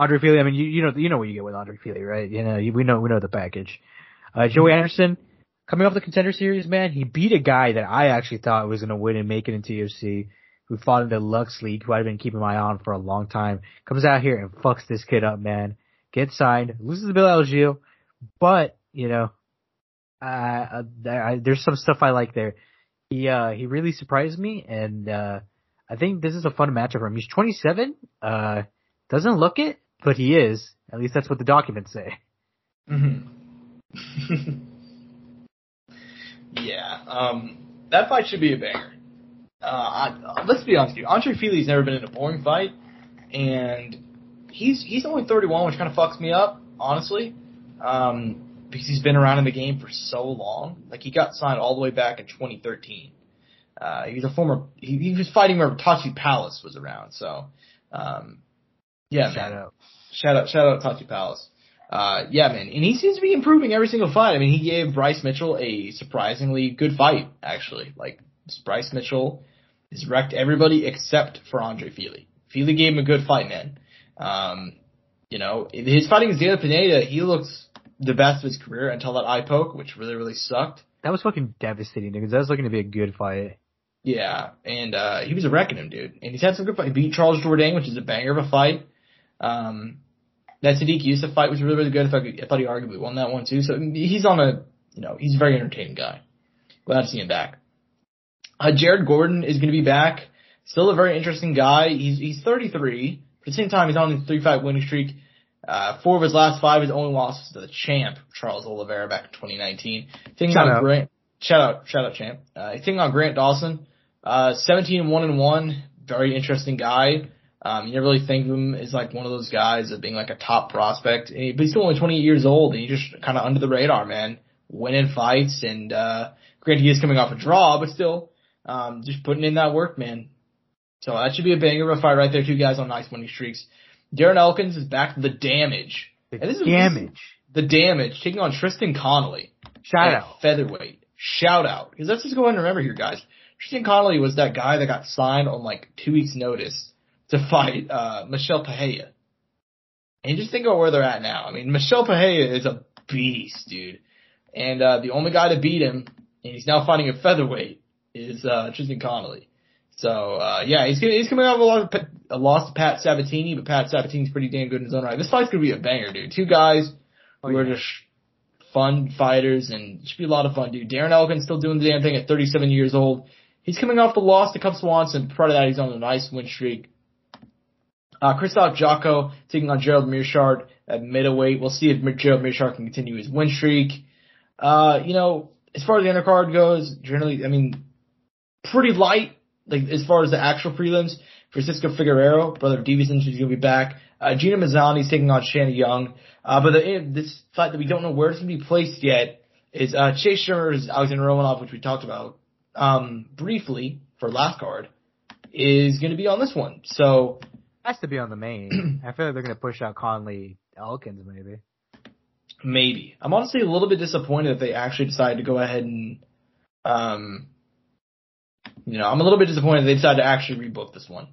Andre Fili. I mean, you you know you know what you get with Andre Fili, right? You know you, we know we know the package. Uh, Joey Anderson coming off the contender series, man, he beat a guy that I actually thought was gonna win and make it into UFC. Who fought in the Lux League, who I've been keeping my eye on for a long time, comes out here and fucks this kid up, man. Gets signed, loses to Bill Algeo, but you know, uh, I, there's some stuff I like there. He uh he really surprised me, and uh I think this is a fun matchup for him. He's 27, uh doesn't look it, but he is. At least that's what the documents say. Mm-hmm. yeah, um, that fight should be a banger. Uh, I, let's be honest with you, Andre Fili's never been in a boring fight, and he's he's only 31, which kind of fucks me up, honestly. Um, because he's been around in the game for so long. Like he got signed all the way back in 2013. Uh, he's a former. He, he was fighting where Tachi Palace was around. So, um, yeah, Shout man. out. Shout out, shout out Tachi Palace. Uh, yeah, man, and he seems to be improving every single fight. I mean, he gave Bryce Mitchell a surprisingly good fight, actually. Like Bryce Mitchell has wrecked everybody except for Andre Fili. Fili gave him a good fight, man. Um, you know, his fighting against Daniel Pineda, he looks the best of his career until that eye poke, which really, really sucked. That was fucking devastating because that was looking to be a good fight. Yeah, and uh he was wrecking him, dude. And he's had some good fight. He beat Charles Jourdain, which is a banger of a fight. Um that Sodiq Yusuff fight was really, really good. I thought, I thought he arguably won that one too. So he's on a, you know, he's a very entertaining guy. Glad to see him back. Uh, Jared Gordon is going to be back. Still a very interesting guy. He's he's 33. But at the same time, he's on a three fight winning streak. Uh, four of his last five, his only losses to the champ, Charles Oliveira, back in 2019. Taking Shout on out. Grant, shout out, shout out, champ. Uh, he's taking on Grant Dawson. Uh, 17 1 and 1. Very interesting guy. Um, you never really think of him as like one of those guys of being like a top prospect, he- but he's still only 28 years old, and he's just kind of under the radar, man. Winning fights, and uh, granted he is coming off a draw, but still, um, just putting in that work, man. So that should be a banger of a fight right there. Two guys on nice winning streaks. Darren Elkins is back to the damage. The And this is- damage. The damage taking on Tristan Connelly Shout out. featherweight. Shout out. Because let's just go ahead and remember here, guys. Tristan Connelly was that guy that got signed on like two weeks notice to fight, uh, Michel Pereira. And just think about where they're at now. I mean, Michel Pereira is a beast, dude. And, uh, the only guy to beat him, and he's now fighting a featherweight, is, uh, Tristan Connelly. So, uh, yeah, he's, he's coming with a, lot of, a loss to Pat Sabatini, but Pat Sabatini's pretty damn good in his own right. This fight's gonna be a banger, dude. Two guys Oh, who are just fun fighters and it should be a lot of fun, dude. Darren Elkin's still doing the damn thing at 37 years old. He's coming off the loss to Cub Swanson. Prior to that, he's on a nice win streak. Uh, Krzysztof Jotko taking on Gerald Meerschaert at middleweight. We'll see if Gerald Meerschaert can continue his win streak. Uh, you know, as far as the undercard goes, generally, I mean, pretty light, like as far as the actual prelims. Francisco Figueroa, brother of Deiveson, is going to be back. Uh, Gina Mazany's taking on Shanna Young. Uh, but the, this fight that we don't know where it's going to be placed yet is, uh, Chase Shermer Alexander Romanov, which we talked about, um, briefly for last card, is going to be on this one. So, Has to be on the main. I feel like they're gonna push out Conley Elkins maybe. Maybe. I'm honestly a little bit disappointed that they actually decided to go ahead and, um, you know, I'm a little bit disappointed they decided to actually rebook this one.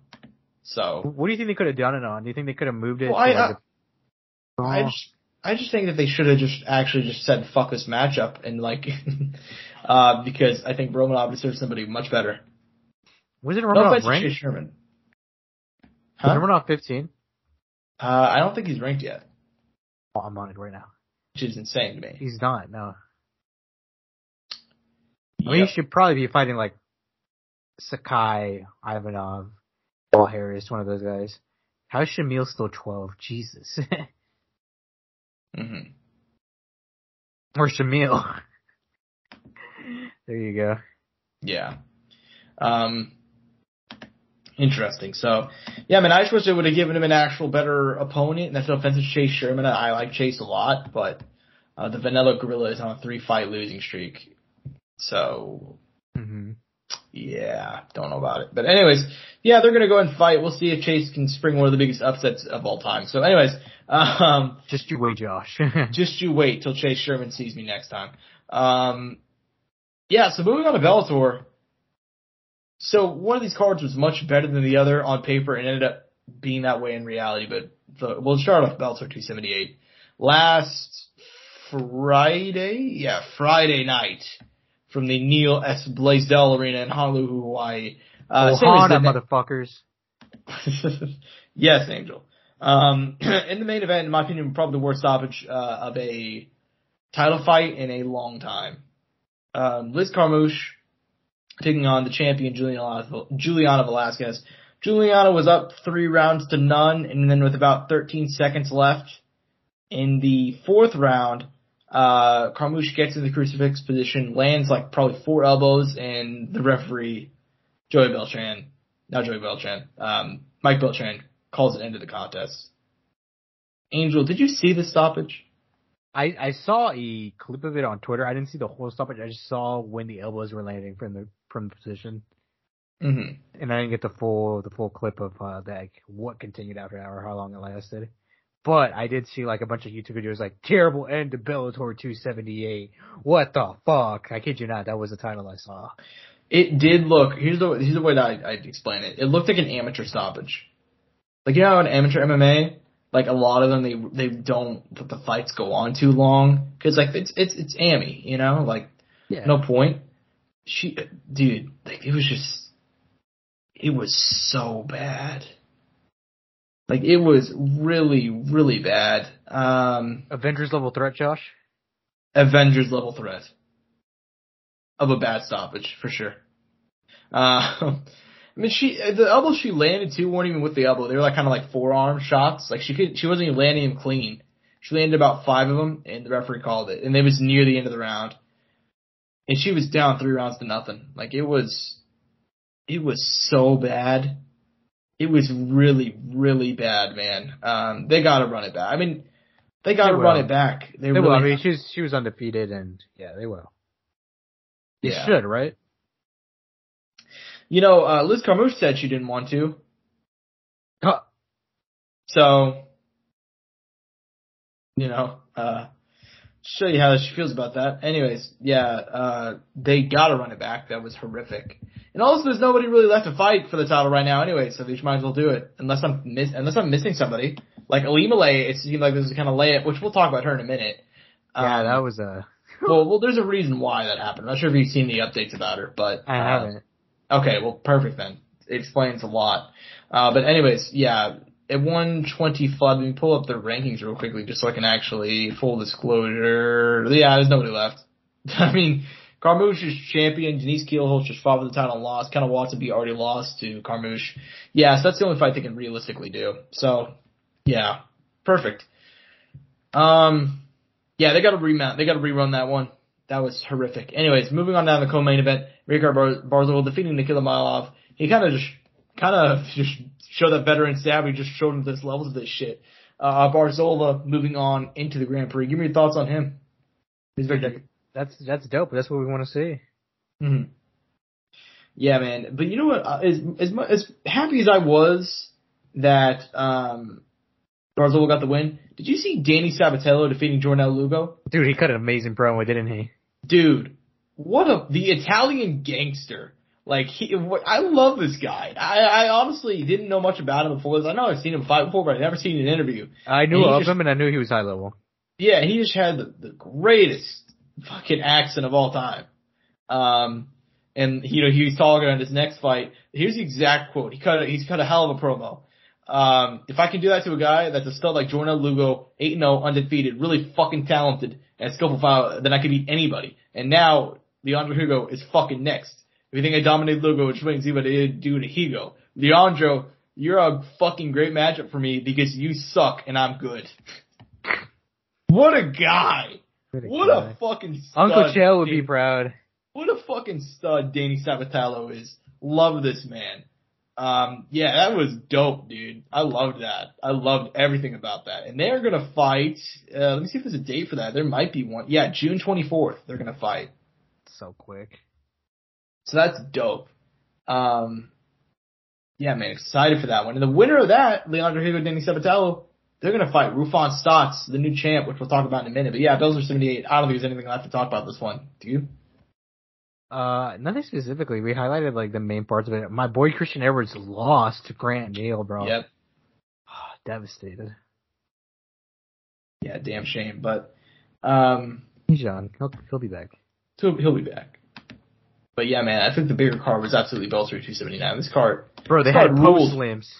So, What do you think they could have done it on? Do you think they could have moved it? Well, I- like a- I just, I just think that they should have just actually just said fuck this matchup and like, uh, because I think Romanov deserves somebody much better. was it No Romanov offense ranked? Chase Sherman. Huh? Romanov 15? Uh, I don't think he's ranked yet, Oh, I'm on it right now. which is insane to me. He's not. No. I mean, he should probably be fighting like Sakai, Ivanov, Paul Harris, one of those guys. How is Shamil still 12? Jesus. Mhm. or Shamil. there you go. Yeah. Um, interesting. So, yeah, I mean, I just wish they would have given him an actual better opponent. And that's no offense to Chase Sherman. I like Chase a lot, but uh, the Vanilla Gorilla is on a three fight losing streak. So, hmm yeah, don't know about it. But anyways, yeah, they're gonna go and fight. We'll see if Chase can spring one of the biggest upsets of all time. So, anyways, um, Just you wait, Josh. just you wait till Chase Sherman sees me next time. Um, yeah, so moving on to Bellator. So one of these cards was much better than the other on paper and ended up being that way in reality. But the, we'll start off Bellator 278. Last Friday, yeah, Friday night from the Neil S. Blaisdell Arena in Honolulu, Hawaii. Uh, Ohana, motherfuckers. yes, Angel. Um, in the main event, in my opinion, probably the worst stoppage uh, of a title fight in a long time. Um, Liz Carmouche taking on the champion Juliana, Velasquez. Juliana was up three rounds to none, and then with about 13 seconds left in the fourth round, uh, Carmouche gets in the crucifix position, lands like probably four elbows, and the referee, Joey Beltran, not Joey Beltran, um, Mike Beltran calls it into the contest. Angel, did you see the stoppage? I, I saw a clip of it on Twitter. I didn't see the whole stoppage. I just saw when the elbows were landing from the from the position. Mm-hmm. And I didn't get the full the full clip of uh, like what continued after that or how long it lasted. But I did see like a bunch of YouTube videos like terrible end to Bellator 278. What the fuck? I kid you not, that was the title I saw. It did look. Here's the here's the way that I, I explain it. It looked like an amateur stoppage. Like you know, in amateur MMA, like a lot of them, they they don't let the fights go on too long because like it's it's it's Amy, you know, like yeah. no point. She, dude, like it was just, it was so bad. Like it was really, really bad. Um, Avengers level threat, Josh. Avengers level threat of a bad stoppage for sure. Uh, I mean, she the elbows she landed too weren't even with the elbow. They were like kind of like forearm shots. Like she could, she wasn't even landing them clean. She landed about five of them, and the referee called it. And it was near the end of the round, and she was down three rounds to nothing. Like it was, it was so bad. It was really, really bad, man. Um, they got to run it back. I mean, they got to run it back. They, they really will. I mean, she's she was undefeated, and yeah, they will. They yeah. should, right? You know, uh, Liz Carmouche said she didn't want to. Huh. So, you know, uh, show you how she feels about that. Anyways, yeah, uh, they gotta run it back. That was horrific. And also, there's nobody really left to fight for the title right now, anyway. So they might as well do it, unless I'm miss, unless I'm missing somebody. Like Ilima Lei, it seemed like this is kind of layup, which we'll talk about her in a minute. Yeah, um, that was a. well, well, there's a reason why that happened. I'm not sure if you've seen the updates about her, but I haven't. Okay, well, perfect then. It explains a lot. Uh, but anyways, yeah, at 125, let me pull up the rankings real quickly just so I can actually full disclosure. Yeah, there's nobody left. I mean, Carmouche is champion. Denise Kielholtz just fought for the title and lost. Kind of Watson be already lost to Carmouche. Yeah, so that's the only fight they can realistically do. So, yeah, perfect. Um, yeah, they got to remount. They got to rerun that one. That was horrific. Anyways, moving on down the co-main event, Rikard Bar- Barzal defeating Nikita Mikhailov. He kind of just, kind of just showed that veteran stab. He just showed him this levels of this shit. Uh, Barzola moving on into the Grand Prix. Give me your thoughts on him. He's very that's that's dope. That's what we want to see. hmm Yeah, man. But you know what? Uh, as as as happy as I was that um Barzola got the win, did you see Danny Sabatello defeating Jornel Lugo? Dude, he cut an amazing promo, didn't he? Dude, what a the Italian gangster. Like he, I love this guy. I, I honestly didn't know much about him before this. I know I've seen him fight before, but I've never seen an interview. I knew of just, him and I knew he was high level. Yeah, he just had the, the greatest fucking accent of all time. Um, and you know he was talking on his next fight. Here's the exact quote. He cut a, he's cut a hell of a promo. Um, if I can do that to a guy that's a stud like Jordan Lugo, 8-0, undefeated, really fucking talented, and skillful file, then I can beat anybody. And now, Leandro Higo is fucking next. If you think I dominate Lugo, which means see what I do to Higo. Leandro, you're a fucking great matchup for me because you suck and I'm good. what a guy! What guy. a fucking stud. Uncle Chael would be proud. What a fucking stud Danny Sabatello is. Love this man. Um, yeah, that was dope, dude. I loved that. I loved everything about that. And they're gonna fight. Uh, let me see if there's a date for that. There might be one. Yeah, June 24th. They're gonna fight. So quick. So that's dope. Um, yeah, man, excited for that one. And the winner of that, Leandro Higo, Danny Sabatello, they're gonna fight Raufeon Stots, the new champ, which we'll talk about in a minute. But yeah, Bellator 78. I don't think there's anything left to talk about this one. Do you? Uh, nothing specifically. We highlighted like the main parts of it. My boy Christian Edwards lost to Grant Neal, bro. Yep. Devastated. Yeah, damn shame. But um, He's young. He'll he'll be back. he'll, he'll be back. But yeah, man, I think the bigger card was absolutely Bellator 279. This card, Bro, they had post limbs.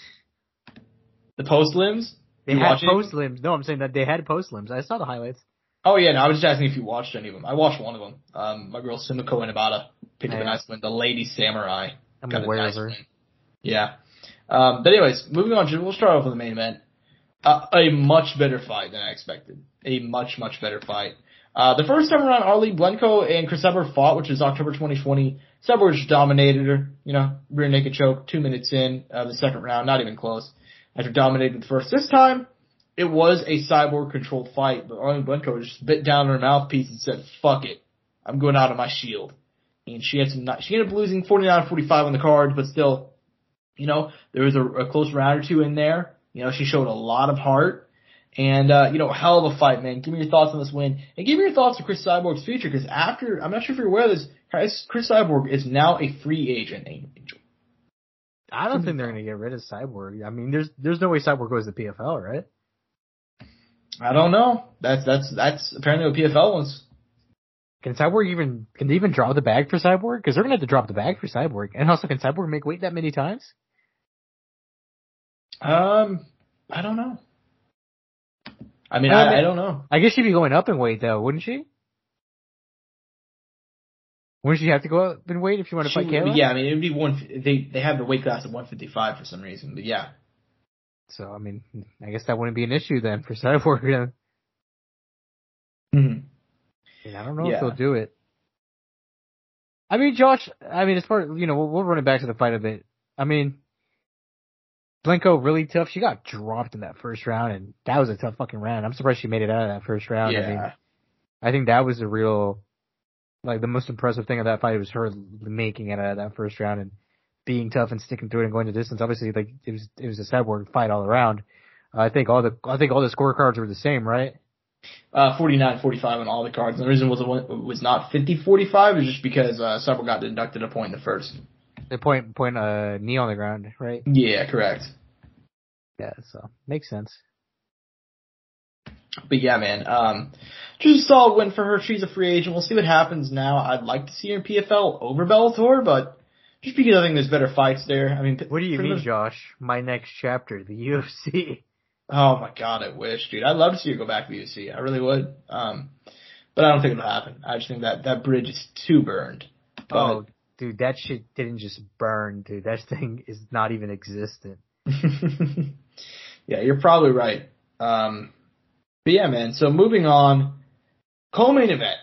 the post limbs. They You had post limbs. No, I'm saying that they had post limbs. I saw the highlights. Oh yeah, no, I was just asking if you watched any of them. I watched one of them. Um, my girl Sumiko Inabata picked up a nice win. The Lady Samurai I'm got a nice her. win. Yeah. Um, but anyways, moving on, we'll start off with the main event. Uh, a much better fight than I expected. A much, much better fight. Uh, the first time around, Arlie Blencowe and Chris Edward fought, which was October 2020. Edward just dominated her, you know, rear naked choke, two minutes in, uh, the second round, not even close. After dominating the first. This time, it was a cyborg controlled fight, but Arlene Blencowe just bit down her mouthpiece and said, fuck it. I'm going out of my shield. And she had some, she ended up losing 49-45 on the card, but still, you know, there was a, a close round or two in there. You know, she showed a lot of heart. And, uh, you know, hell of a fight, man. Give me your thoughts on this win. And give me your thoughts on Cris Cyborg's future, because after, I'm not sure if you're aware of this, Chris, Cris Cyborg is now a free agent, Angel. I don't think they're gonna get rid of Cyborg. I mean, there's there's no way Cyborg goes to PFL, right? I don't know. That's, that's, that's apparently what PFL wants. Can Cyborg even can they even drop the bag for Cyborg? Because they're gonna have to drop the bag for Cyborg. And also, can Cyborg make weight that many times? Um, I don't know. I mean, I I, mean- I don't know. I guess she'd be going up in weight though, wouldn't she? Wouldn't she have to go up in weight if she wanted to She fight Kayla? yeah, I mean, it would be one. They they have the weight class of 155 for some reason, but yeah. So I mean, I guess that wouldn't be an issue then for Cyborg. Mm-hmm. I, I don't know Yeah. if they'll do it. I mean, Josh. I mean, as far you know, we'll, we'll run it back to the fight a bit. I mean, Blencowe really tough. She got dropped in that first round, and that was a tough fucking round. I'm surprised she made it out of that first round. I mean, Yeah. I think that was the real, like the most impressive thing of that fight was her making it out of that first round and being tough and sticking through it and going the distance. Obviously, like it was it was a cyborg fight all around. I think all the I think all the scorecards were the same, right? Uh, 49-45 on all the cards. And the reason was it was not 50-45 is just because uh, Cyborg got deducted a point in the first. The point point uh knee on the ground, right? Yeah, correct. Yeah, so makes sense. But yeah, man, um, just a solid win for her. She's a free agent. We'll see what happens now. I'd like to see her in PFL over Bellator, but just because I think there's better fights there. I mean, What do you mean, much- Josh? My next chapter, the UFC. Oh my god, I wish, dude. I'd love to see her go back to the UFC. I really would. Um, but I don't think it'll happen. I just think that that bridge is too burned. But, Oh, dude, that shit didn't just burn, dude. That thing is not even existent. yeah, you're probably right. Um, but yeah, man. So moving on, co-main event.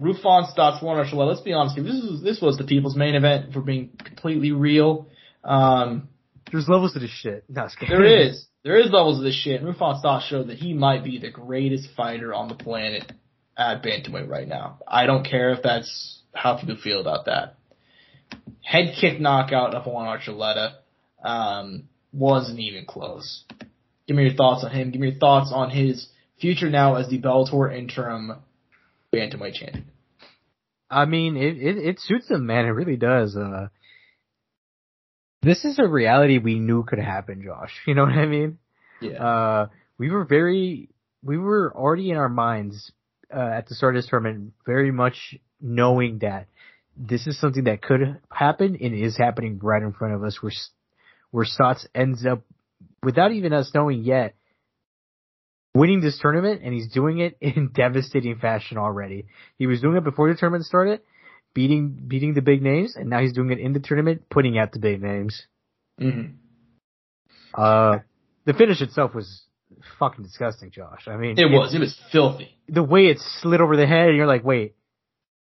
Raufeon Stots Warner Archuleta. Let's be honest. This was this was the people's main event. For being completely real, um, There's levels to this shit. No, there is there is levels to this shit. Raufeon Stots showed that he might be the greatest fighter on the planet at bantamweight right now. I don't care if that's how people feel about that. Head kick knockout of Juan Archuleta um, wasn't even close. Give me your thoughts on him. Give me your thoughts on his future now as the Bellator interim bantamweight champion. I mean, it, it it suits him, man. It really does. Uh, this is a reality we knew could happen, Josh. You know what I mean? Yeah. Uh, we were very, we were already in our minds uh, at the start of this tournament, very much knowing that this is something that could happen and is happening right in front of us. Where where Stots ends up, without even us knowing yet, winning this tournament, and he's doing it in devastating fashion already. He was doing it before the tournament started, beating beating the big names, and now he's doing it in the tournament, putting out the big names. hmm Uh, the finish itself was fucking disgusting, Josh. I mean, It was. It was filthy. the way it slid over the head, and you're like, wait,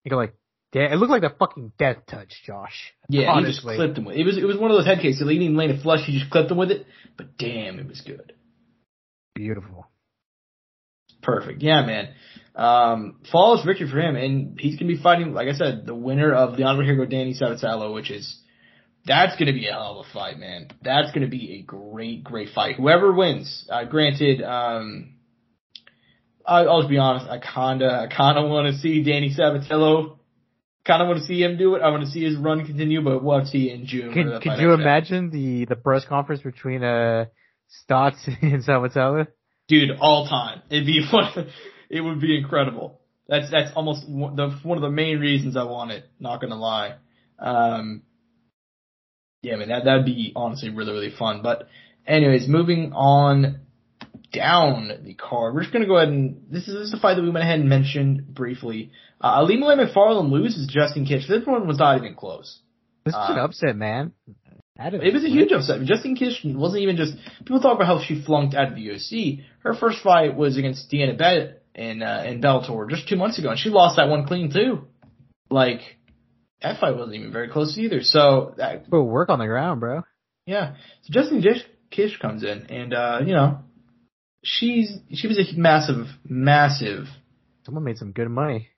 you're like, da- it looked like the fucking death touch, Josh. Yeah, he just clipped him with it. was it was one of those head kicks. He didn't even land it flush. He just clipped him with it. But damn, it was good. Beautiful. Perfect. Yeah, man. Um, flawless victory for him, and he's gonna be fighting, like I said, the winner of the Honorable Hero Danny Sabatello, which is that's gonna be a hell of a fight, man. That's gonna be a great, great fight. Whoever wins, uh, granted, um, I, I'll just be honest, I kinda, I kinda want to see Danny Sabatello Kind of want to see him do it. I want to see his run continue, but we'll see in June. Could, could you imagine the, the press conference between, uh, Stots and Sabatello? Dude, all time. It'd be one, it would be incredible. That's, that's almost one, the, one of the main reasons I want it, not gonna lie. Um, yeah, I mean, that, that'd be honestly really, really fun. But anyways, moving on down the card. We're just gonna go ahead and this is, this is a fight that we went ahead and mentioned briefly. Uh, Ilima-Lei Macfarlane loses Justine Kish. This one was not even close. This was uh, an upset, man. It was a huge upset. Justine Kish wasn't even just people talk about how she flunked out of the UFC. Her first fight was against Deanna Bennett in uh, in Bellator just two months ago, and she lost that one clean too. Like that fight wasn't even very close either. So that, but work on the ground, bro. Yeah. So Justine Kish comes in, and uh, you know she's she was a massive, massive. Someone made some good money.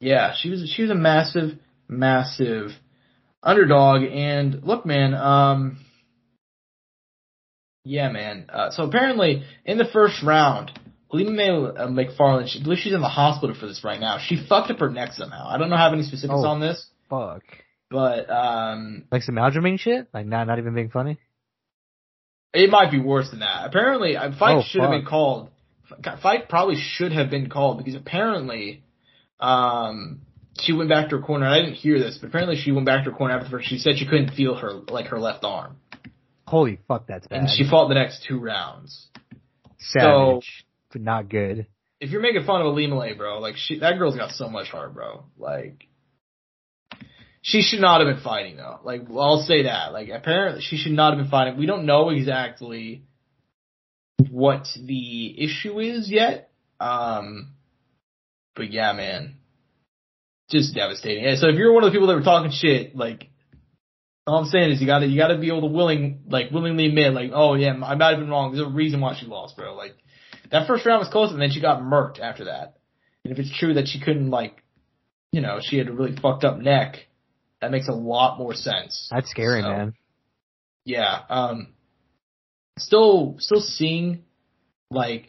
Yeah, she was she was a massive, massive underdog. And look, man, um, yeah, man. Uh, so apparently in the first round, Ilima-Lei uh, Macfarlane, she, I believe she's in the hospital for this right now. She fucked up her neck somehow. I don't know have any specifics oh, on this. Fuck. But um, like some algebra shit, like not not even being funny. It might be worse than that. Apparently, a fight oh, should fuck. have been called. Fight probably should have been called because apparently, um, she went back to her corner. I didn't hear this, but apparently she went back to her corner after first. She said she couldn't feel her like her left arm. Holy fuck, that's bad. And she fought the next two rounds. Savage, so, but not good. If you're making fun of Ilima-Lei, bro, like she, that girl's got so much heart, bro. Like, she should not have been fighting though. Like, I'll say that. Like, apparently she should not have been fighting. We don't know exactly what the issue is yet. Um, but yeah, man, just devastating. Yeah, so if you're one of the people that were talking shit, like, all I'm saying is you gotta, you gotta be able to willing, like, willingly admit, like, oh yeah, I might have been wrong. There's a reason why she lost, bro. Like, that first round was close and then she got murked after that. And if it's true that she couldn't, like, you know, she had a really fucked up neck, that makes a lot more sense. That's scary, so, man. Yeah, um, still, still seeing, like,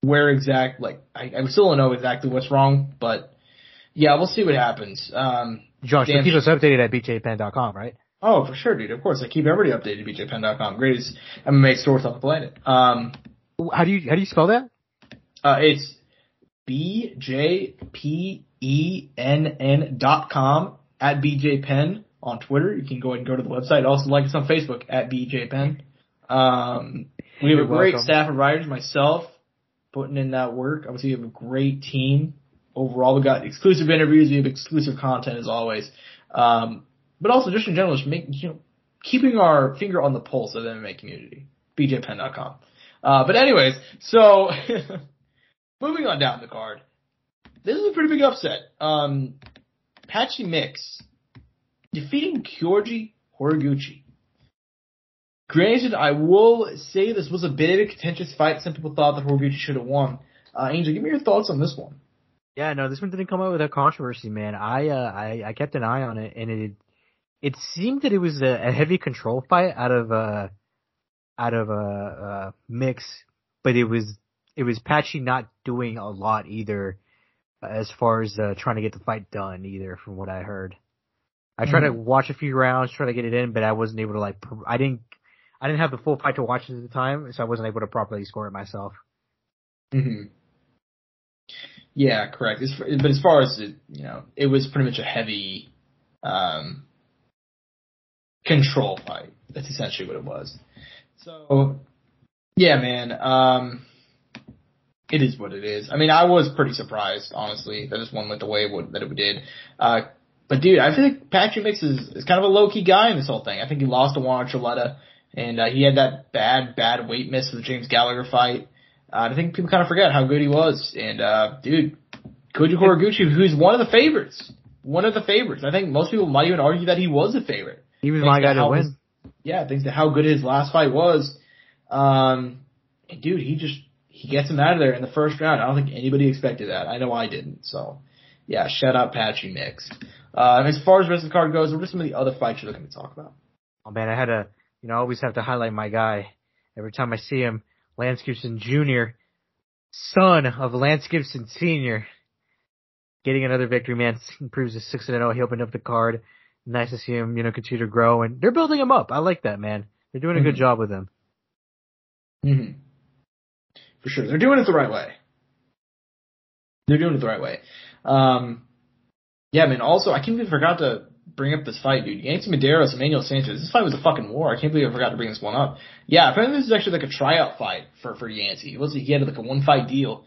where exact, like, I, I still don't know exactly what's wrong, but yeah, we'll see what happens. Um, Josh, you keep us updated at bjpenn.com, right? Oh, for sure, dude. Of course, I keep everybody updated at bjpenn.com. Greatest MMA source on the planet. Um, how do you how do you spell that? Uh, it's b j p e n n dot com at bjpenn on Twitter. You can go ahead and go to the website. Also, like us on Facebook at bjpenn. Um, we have You're a great welcome. staff of writers. Myself putting in that work. Obviously, we have a great team overall. We've got exclusive interviews. We have exclusive content as always. Um, but also just in general, just making, you know, keeping our finger on the pulse of the MMA community. BJPenn.com. Uh, but anyways, so moving on down the card. This is a pretty big upset. Um, Patchy Mix defeating Kyoji Horiguchi. Granted, I will say this was a bit of a contentious fight. Some people thought that Horiguchi should have won. Uh, Angel, give me your thoughts on this one. Yeah, no, this one didn't come out without controversy, man. I uh, I, I kept an eye on it, and it it seemed that it was a, a heavy control fight out of uh out of a uh, uh, mix, but it was it was Patchy not doing a lot either, as far as uh, trying to get the fight done either, from what I heard. I tried mm-hmm. to watch a few rounds, try to get it in, but I wasn't able to like. I didn't I didn't have the full fight to watch at the time, so I wasn't able to properly score it myself. hmm yeah, correct. As, but as far as it, you know, it was pretty much a heavy um, control fight. That's essentially what it was. So, yeah, man. Um, it is what it is. I mean, I was pretty surprised, honestly, that this one went the way it that it did. Uh, but dude, I feel like Patrick Mix is, is kind of a low key guy in this whole thing. I think he lost to Juan Archuleta, and uh, he had that bad, bad weight miss with the James Gallagher fight. Uh, I think people kind of forget how good he was. And, uh, dude, Koji Horiguchi, who's one of the favorites. One of the favorites. I think most people might even argue that he was a favorite. He was my guy to, to win. His, yeah, thanks to how good his last fight was. Um, and dude, he just, he gets him out of there in the first round. I don't think anybody expected that. I know I didn't. So, yeah, shout out Patchy Mix. Uh, as far as the rest of the card goes, what are some of the other fights you're looking to talk about? Oh man, I had to, you know, I always have to highlight my guy. Every time I see him, Lance Gibson Jr., son of Lance Gibson Sr., getting another victory, man, improves his six and zero. He opened up the card. Nice to see him, you know, continue to grow, and they're building him up. I like that, man. They're doing a good Mhm. job with him. hmm For sure. They're doing it the right way. They're doing it the right way. Um, yeah, man. Also, I can't believe I forgot to bring up this fight, dude. Yancy Medeiros, Emmanuel Sanchez. This fight was a fucking war. I can't believe I forgot to bring this one up. Yeah, apparently this is actually like a tryout fight for for Yancy. It was he had like a one fight deal.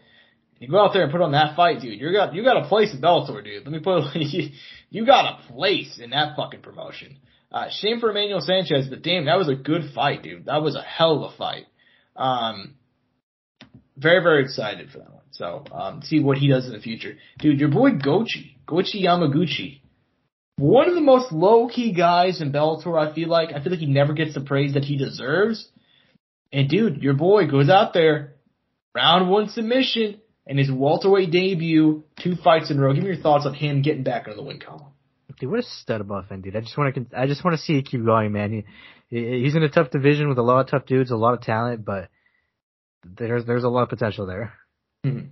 You go out there and put on that fight, dude. You got you got a place in Bellator, dude. Let me put it, you got a place in that fucking promotion. Uh, shame for Emmanuel Sanchez, but damn, that was a good fight, dude. That was a hell of a fight. Um, very very excited for that one. So um, see what he does in the future, dude. Your boy Goiti, Goiti Yamauchi, one of the most low key guys in Bellator. I feel like I feel like he never gets the praise that he deserves. And dude, your boy goes out there, round one submission, and his welterweight debut, two fights in a row. Give me your thoughts on him getting back into the win column. Dude, what a stud of offense, dude. I just want to, I just want to see it keep going, man. He- he's in a tough division with a lot of tough dudes, a lot of talent, but there's, there's a lot of potential there. Mhm.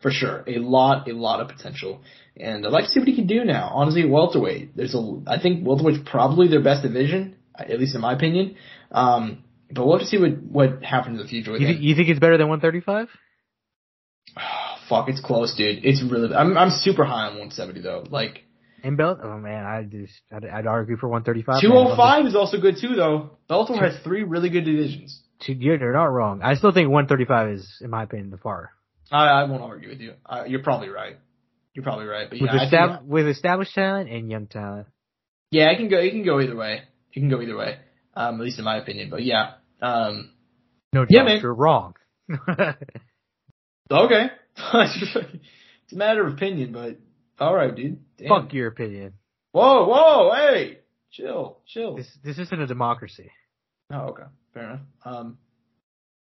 For sure, a lot, a lot of potential, and I'd like to see what he can do now. Honestly, welterweight, there's a, I think welterweight's probably their best division, at least in my opinion. Um, but we'll have to see what what happens in the future with You, think you think it's better than 135? Fuck, it's close, dude. It's really. I'm I'm super high on 170 though. Like In belt? Oh man, I just, I'd, I'd argue for 135. 205 is also good too, though. Bellator has three really good divisions. You're you're not wrong. I still think 135 is, in my opinion, the far. I, I won't argue with you. Uh, you're probably right. You're probably right. But yeah, With, I think, estab- with established talent and young talent. yeah, it can go. It can go either way. It can go either way. Um, at least in my opinion. But yeah. Um, No, Yeah, man. you're wrong. okay. it's a matter of opinion, but all right, dude. Damn. Fuck your opinion. Whoa, whoa, hey, chill, chill. This this isn't a democracy. Oh, okay. Fair enough. Um,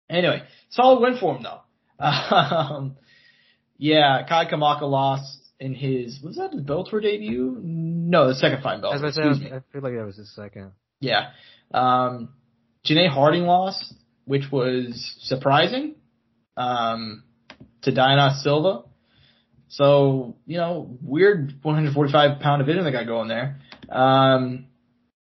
anyway, solid win for him though. Um, yeah, Kai Kamaka lost in his, was that his Bellator debut? No, the second fight in Bellator. I said, me. I feel like that was his second. Yeah. Um, Janay Harding lost, which was surprising, um, to Dayana Silva. So, you know, weird 145 pound division they got going there. Um,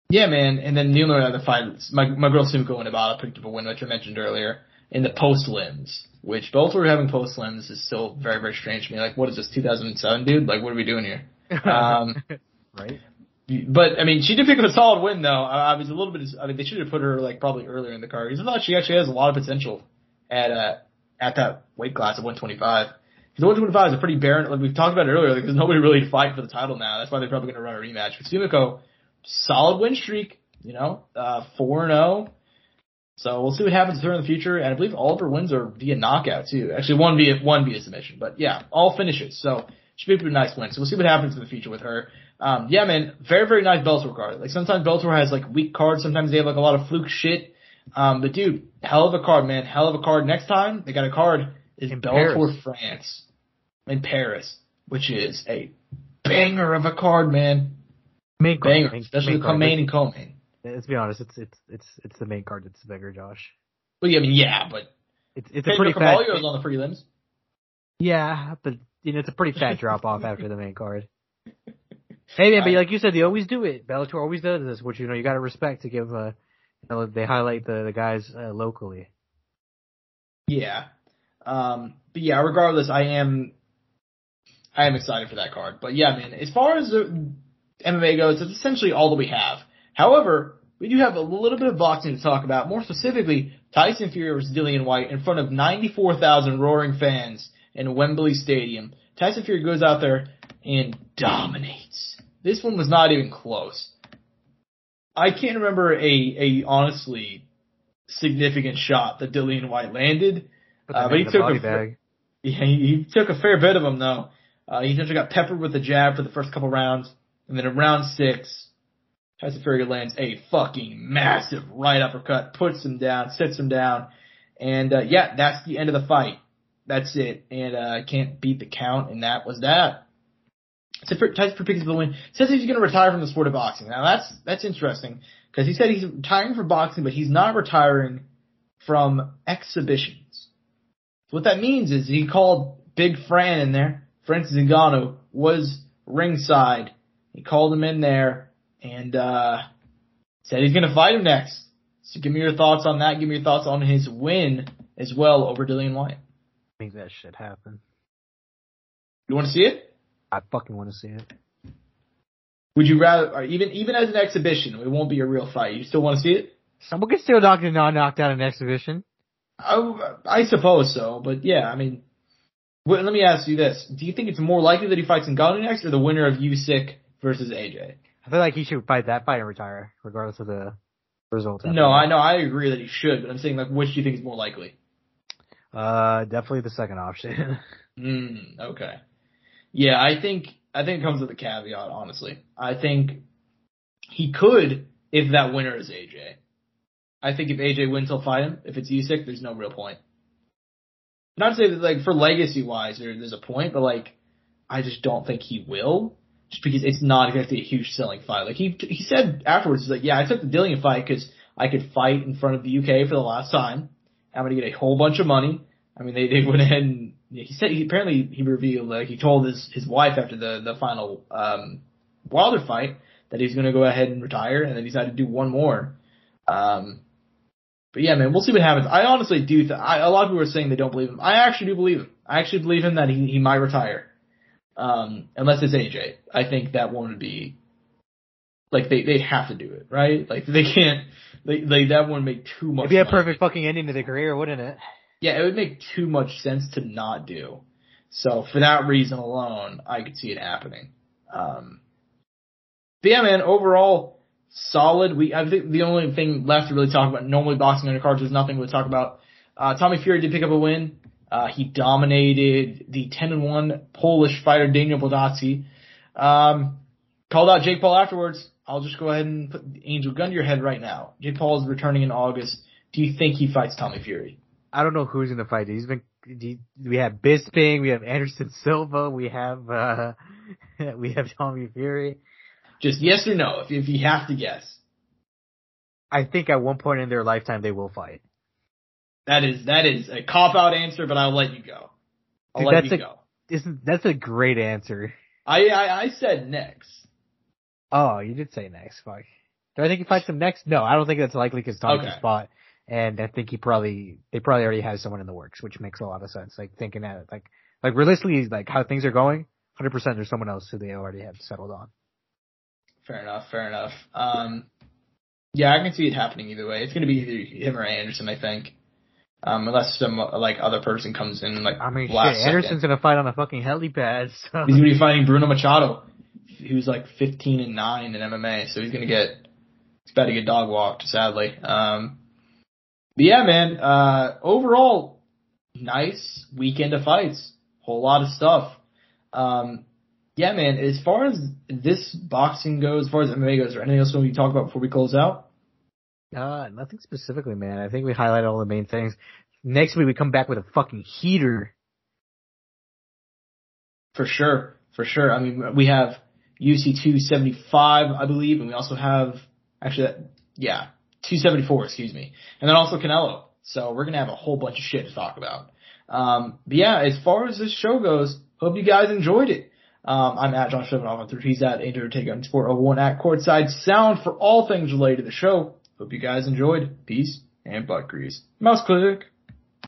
yeah, man. And then Neil had the fight. My, my girl Sumiko Inabata picked up a win, which I mentioned earlier, in the post limbs, which both were having post limbs is still very, very strange to me. Like, what is this, 2007, dude? Like, what are we doing here? Um, right? but I mean, she did pick up a solid win though. I, I was a little bit. I mean, they should have put her like probably earlier in the card because I thought she actually has a lot of potential at uh at that weight class of 125. Because 125 is a pretty barren. Like we've talked about it earlier. Like there's nobody really to fight for the title now. That's why they're probably going to run a rematch. But Sumiko, solid win streak. You know, uh four and zero. So we'll see what happens to her in the future. And I believe all of her wins are via knockout too. Actually, one via one via submission. But yeah, all finishes. So should be a pretty nice win. So we'll see what happens in the future with her. Um, yeah, man, very, very nice Bellator card. Like sometimes Bellator has like weak cards. Sometimes they have like a lot of fluke shit. Um, but dude, hell of a card, man. Hell of a card. Next time they got a card is In Bellator Paris. France in Paris, which is a banger of a card, man. Main card, Banger, main- especially main the card. co-main and co-main. Let's be honest, it's it's it's it's the main card that's bigger, Josh. Well, yeah, I mean, yeah, but It's it's a Pedro pretty fat. Carvalho is on the prelims. Yeah, but you know it's a pretty fat drop off after the main card. Hey man, but I- like you said, they always do it. Bellator always does this, which you know you got to respect to give. Uh, you know, they highlight the the guys uh, locally. Yeah. Um, but yeah, regardless, I am, I am excited for that card. But yeah, man, as far as the MMA goes, it's essentially all that we have. However, we do have a little bit of boxing to talk about. More specifically, Tyson Fury versus Dillian Whyte in front of 94,000 roaring fans in Wembley Stadium. Tyson Fury goes out there and dominates. This one was not even close. I can't remember a, a honestly significant shot that Dillian Whyte landed. Put Uh, but he took a- bag. Yeah, he, he took a fair bit of them though. Uh, he essentially got peppered with the jab for the first couple rounds, and then in round six, Tyson Fury lands a fucking massive right uppercut, puts him down, sits him down, and uh, yeah, that's the end of the fight. That's it, and uh, can't beat the count, and that was that. So Tyson Fury picks up the win. Says he's going to retire from the sport of boxing. Now that's that's interesting because he said he's retiring from boxing, but he's not retiring from exhibitions. So what that means is he called Big Fran in there, Francis Ngannou was ringside. He called him in there and uh, said he's going to fight him next. So give me your thoughts on that. Give me your thoughts on his win as well over Dillian Whyte. Make that shit happen. You want to see it? I fucking want to see it. Would you rather, even even as an exhibition, it won't be a real fight. You still want to see it? Someone can still knock knocked out an exhibition. I, I suppose so, but yeah, I mean, let me ask you this: Do you think it's more likely that he fights Ngannou next, or the winner of Usyk versus AJ? I feel like he should fight that fight and retire, regardless of the result. No, I know, I agree that he should, but I'm saying like, which do you think is more likely? Uh, definitely the second option. mm, okay. Yeah, I think I think it comes with a caveat. Honestly, I think he could if that winner is AJ. I think if AJ wins, he'll fight him. If it's Usyk, there's no real point. Not to say that like for legacy wise, there, there's a point, but like I just don't think he will, just because it's not exactly a huge selling fight. Like he he said afterwards, he's like, yeah, I took the Dillian fight because I could fight in front of the UK for the last time. I'm gonna get a whole bunch of money. I mean, they they went ahead and he said he apparently he revealed like he told his his wife after the the final um Wilder fight that he's gonna go ahead and retire, and then he decided to do one more. Um, but yeah, man, we'll see what happens. I honestly do. Th- I, a lot of people are saying they don't believe him. I actually do believe him. I actually believe him that he he might retire, um, unless it's AJ. I think that one would be like they they have to do it, right? Like they can't. They, they that wouldn't make too much. It'd be a money. perfect fucking ending to the career, wouldn't it? Yeah, it would make too much sense to not do. So for that reason alone, I could see it happening. Um, but yeah, man, overall solid. We I think the only thing left to really talk about normally boxing undercards is nothing to talk about. Uh, Tommy Fury did pick up a win. Uh, he dominated the 10 and 1 Polish fighter Daniel Baldacci. Um, called out Jake Paul afterwards. I'll just go ahead and put angel gun to your head right now. Jake Paul is returning in August. Do you think he fights Tommy Fury? I don't know who's gonna fight. He's been. We have Bisping, we have Anderson Silva, we have uh we have Tommy Fury. Just yes or no, if if you have to guess. I think at one point in their lifetime they will fight. That is that is a cop out answer, but I'll let you go. I'll Dude, let that's you a- go. Isn't that's a great answer? I, I I said next. Oh, you did say next. Fuck. Do I think he fights him next? No, I don't think that's likely because Tommy Okay. fought, and I think he probably they probably already have someone in the works, which makes a lot of sense. Like thinking at it, like like realistically, like how things are going, hundred percent there's someone else who they already have settled on. Fair enough. Fair enough. Um, yeah, I can see it happening either way. It's gonna be either him or Anderson, I think. Um, unless some like other person comes in like I mean, shit, Anderson's second. gonna fight on a fucking helipad. So He's gonna be fighting Bruno Machado, who's like 15 and nine in MMA, so he's gonna get he's about to get dog walked, sadly. Um, but yeah, man. Uh, overall, nice weekend of fights. Whole lot of stuff. Um, yeah, man. As far as this boxing goes, as far as MMA goes, or anything else we want to talk about before we close out? Uh, nothing specifically, man. I think we highlighted all the main things. Next week we come back with a fucking heater. For sure, for sure. I mean, we have UFC 275, I believe, and we also have actually, that, yeah, 274, excuse me, and then also Canelo. So we're gonna have a whole bunch of shit to talk about. Um, but yeah, as far as this show goes, hope you guys enjoyed it. Um, I'm at John Shevanoff on Twitter. He's at Andrew Take on Sport 01 at Courtside Sound for all things related to the show. Hope you guys enjoyed. Peace and butt grease. Mouse click.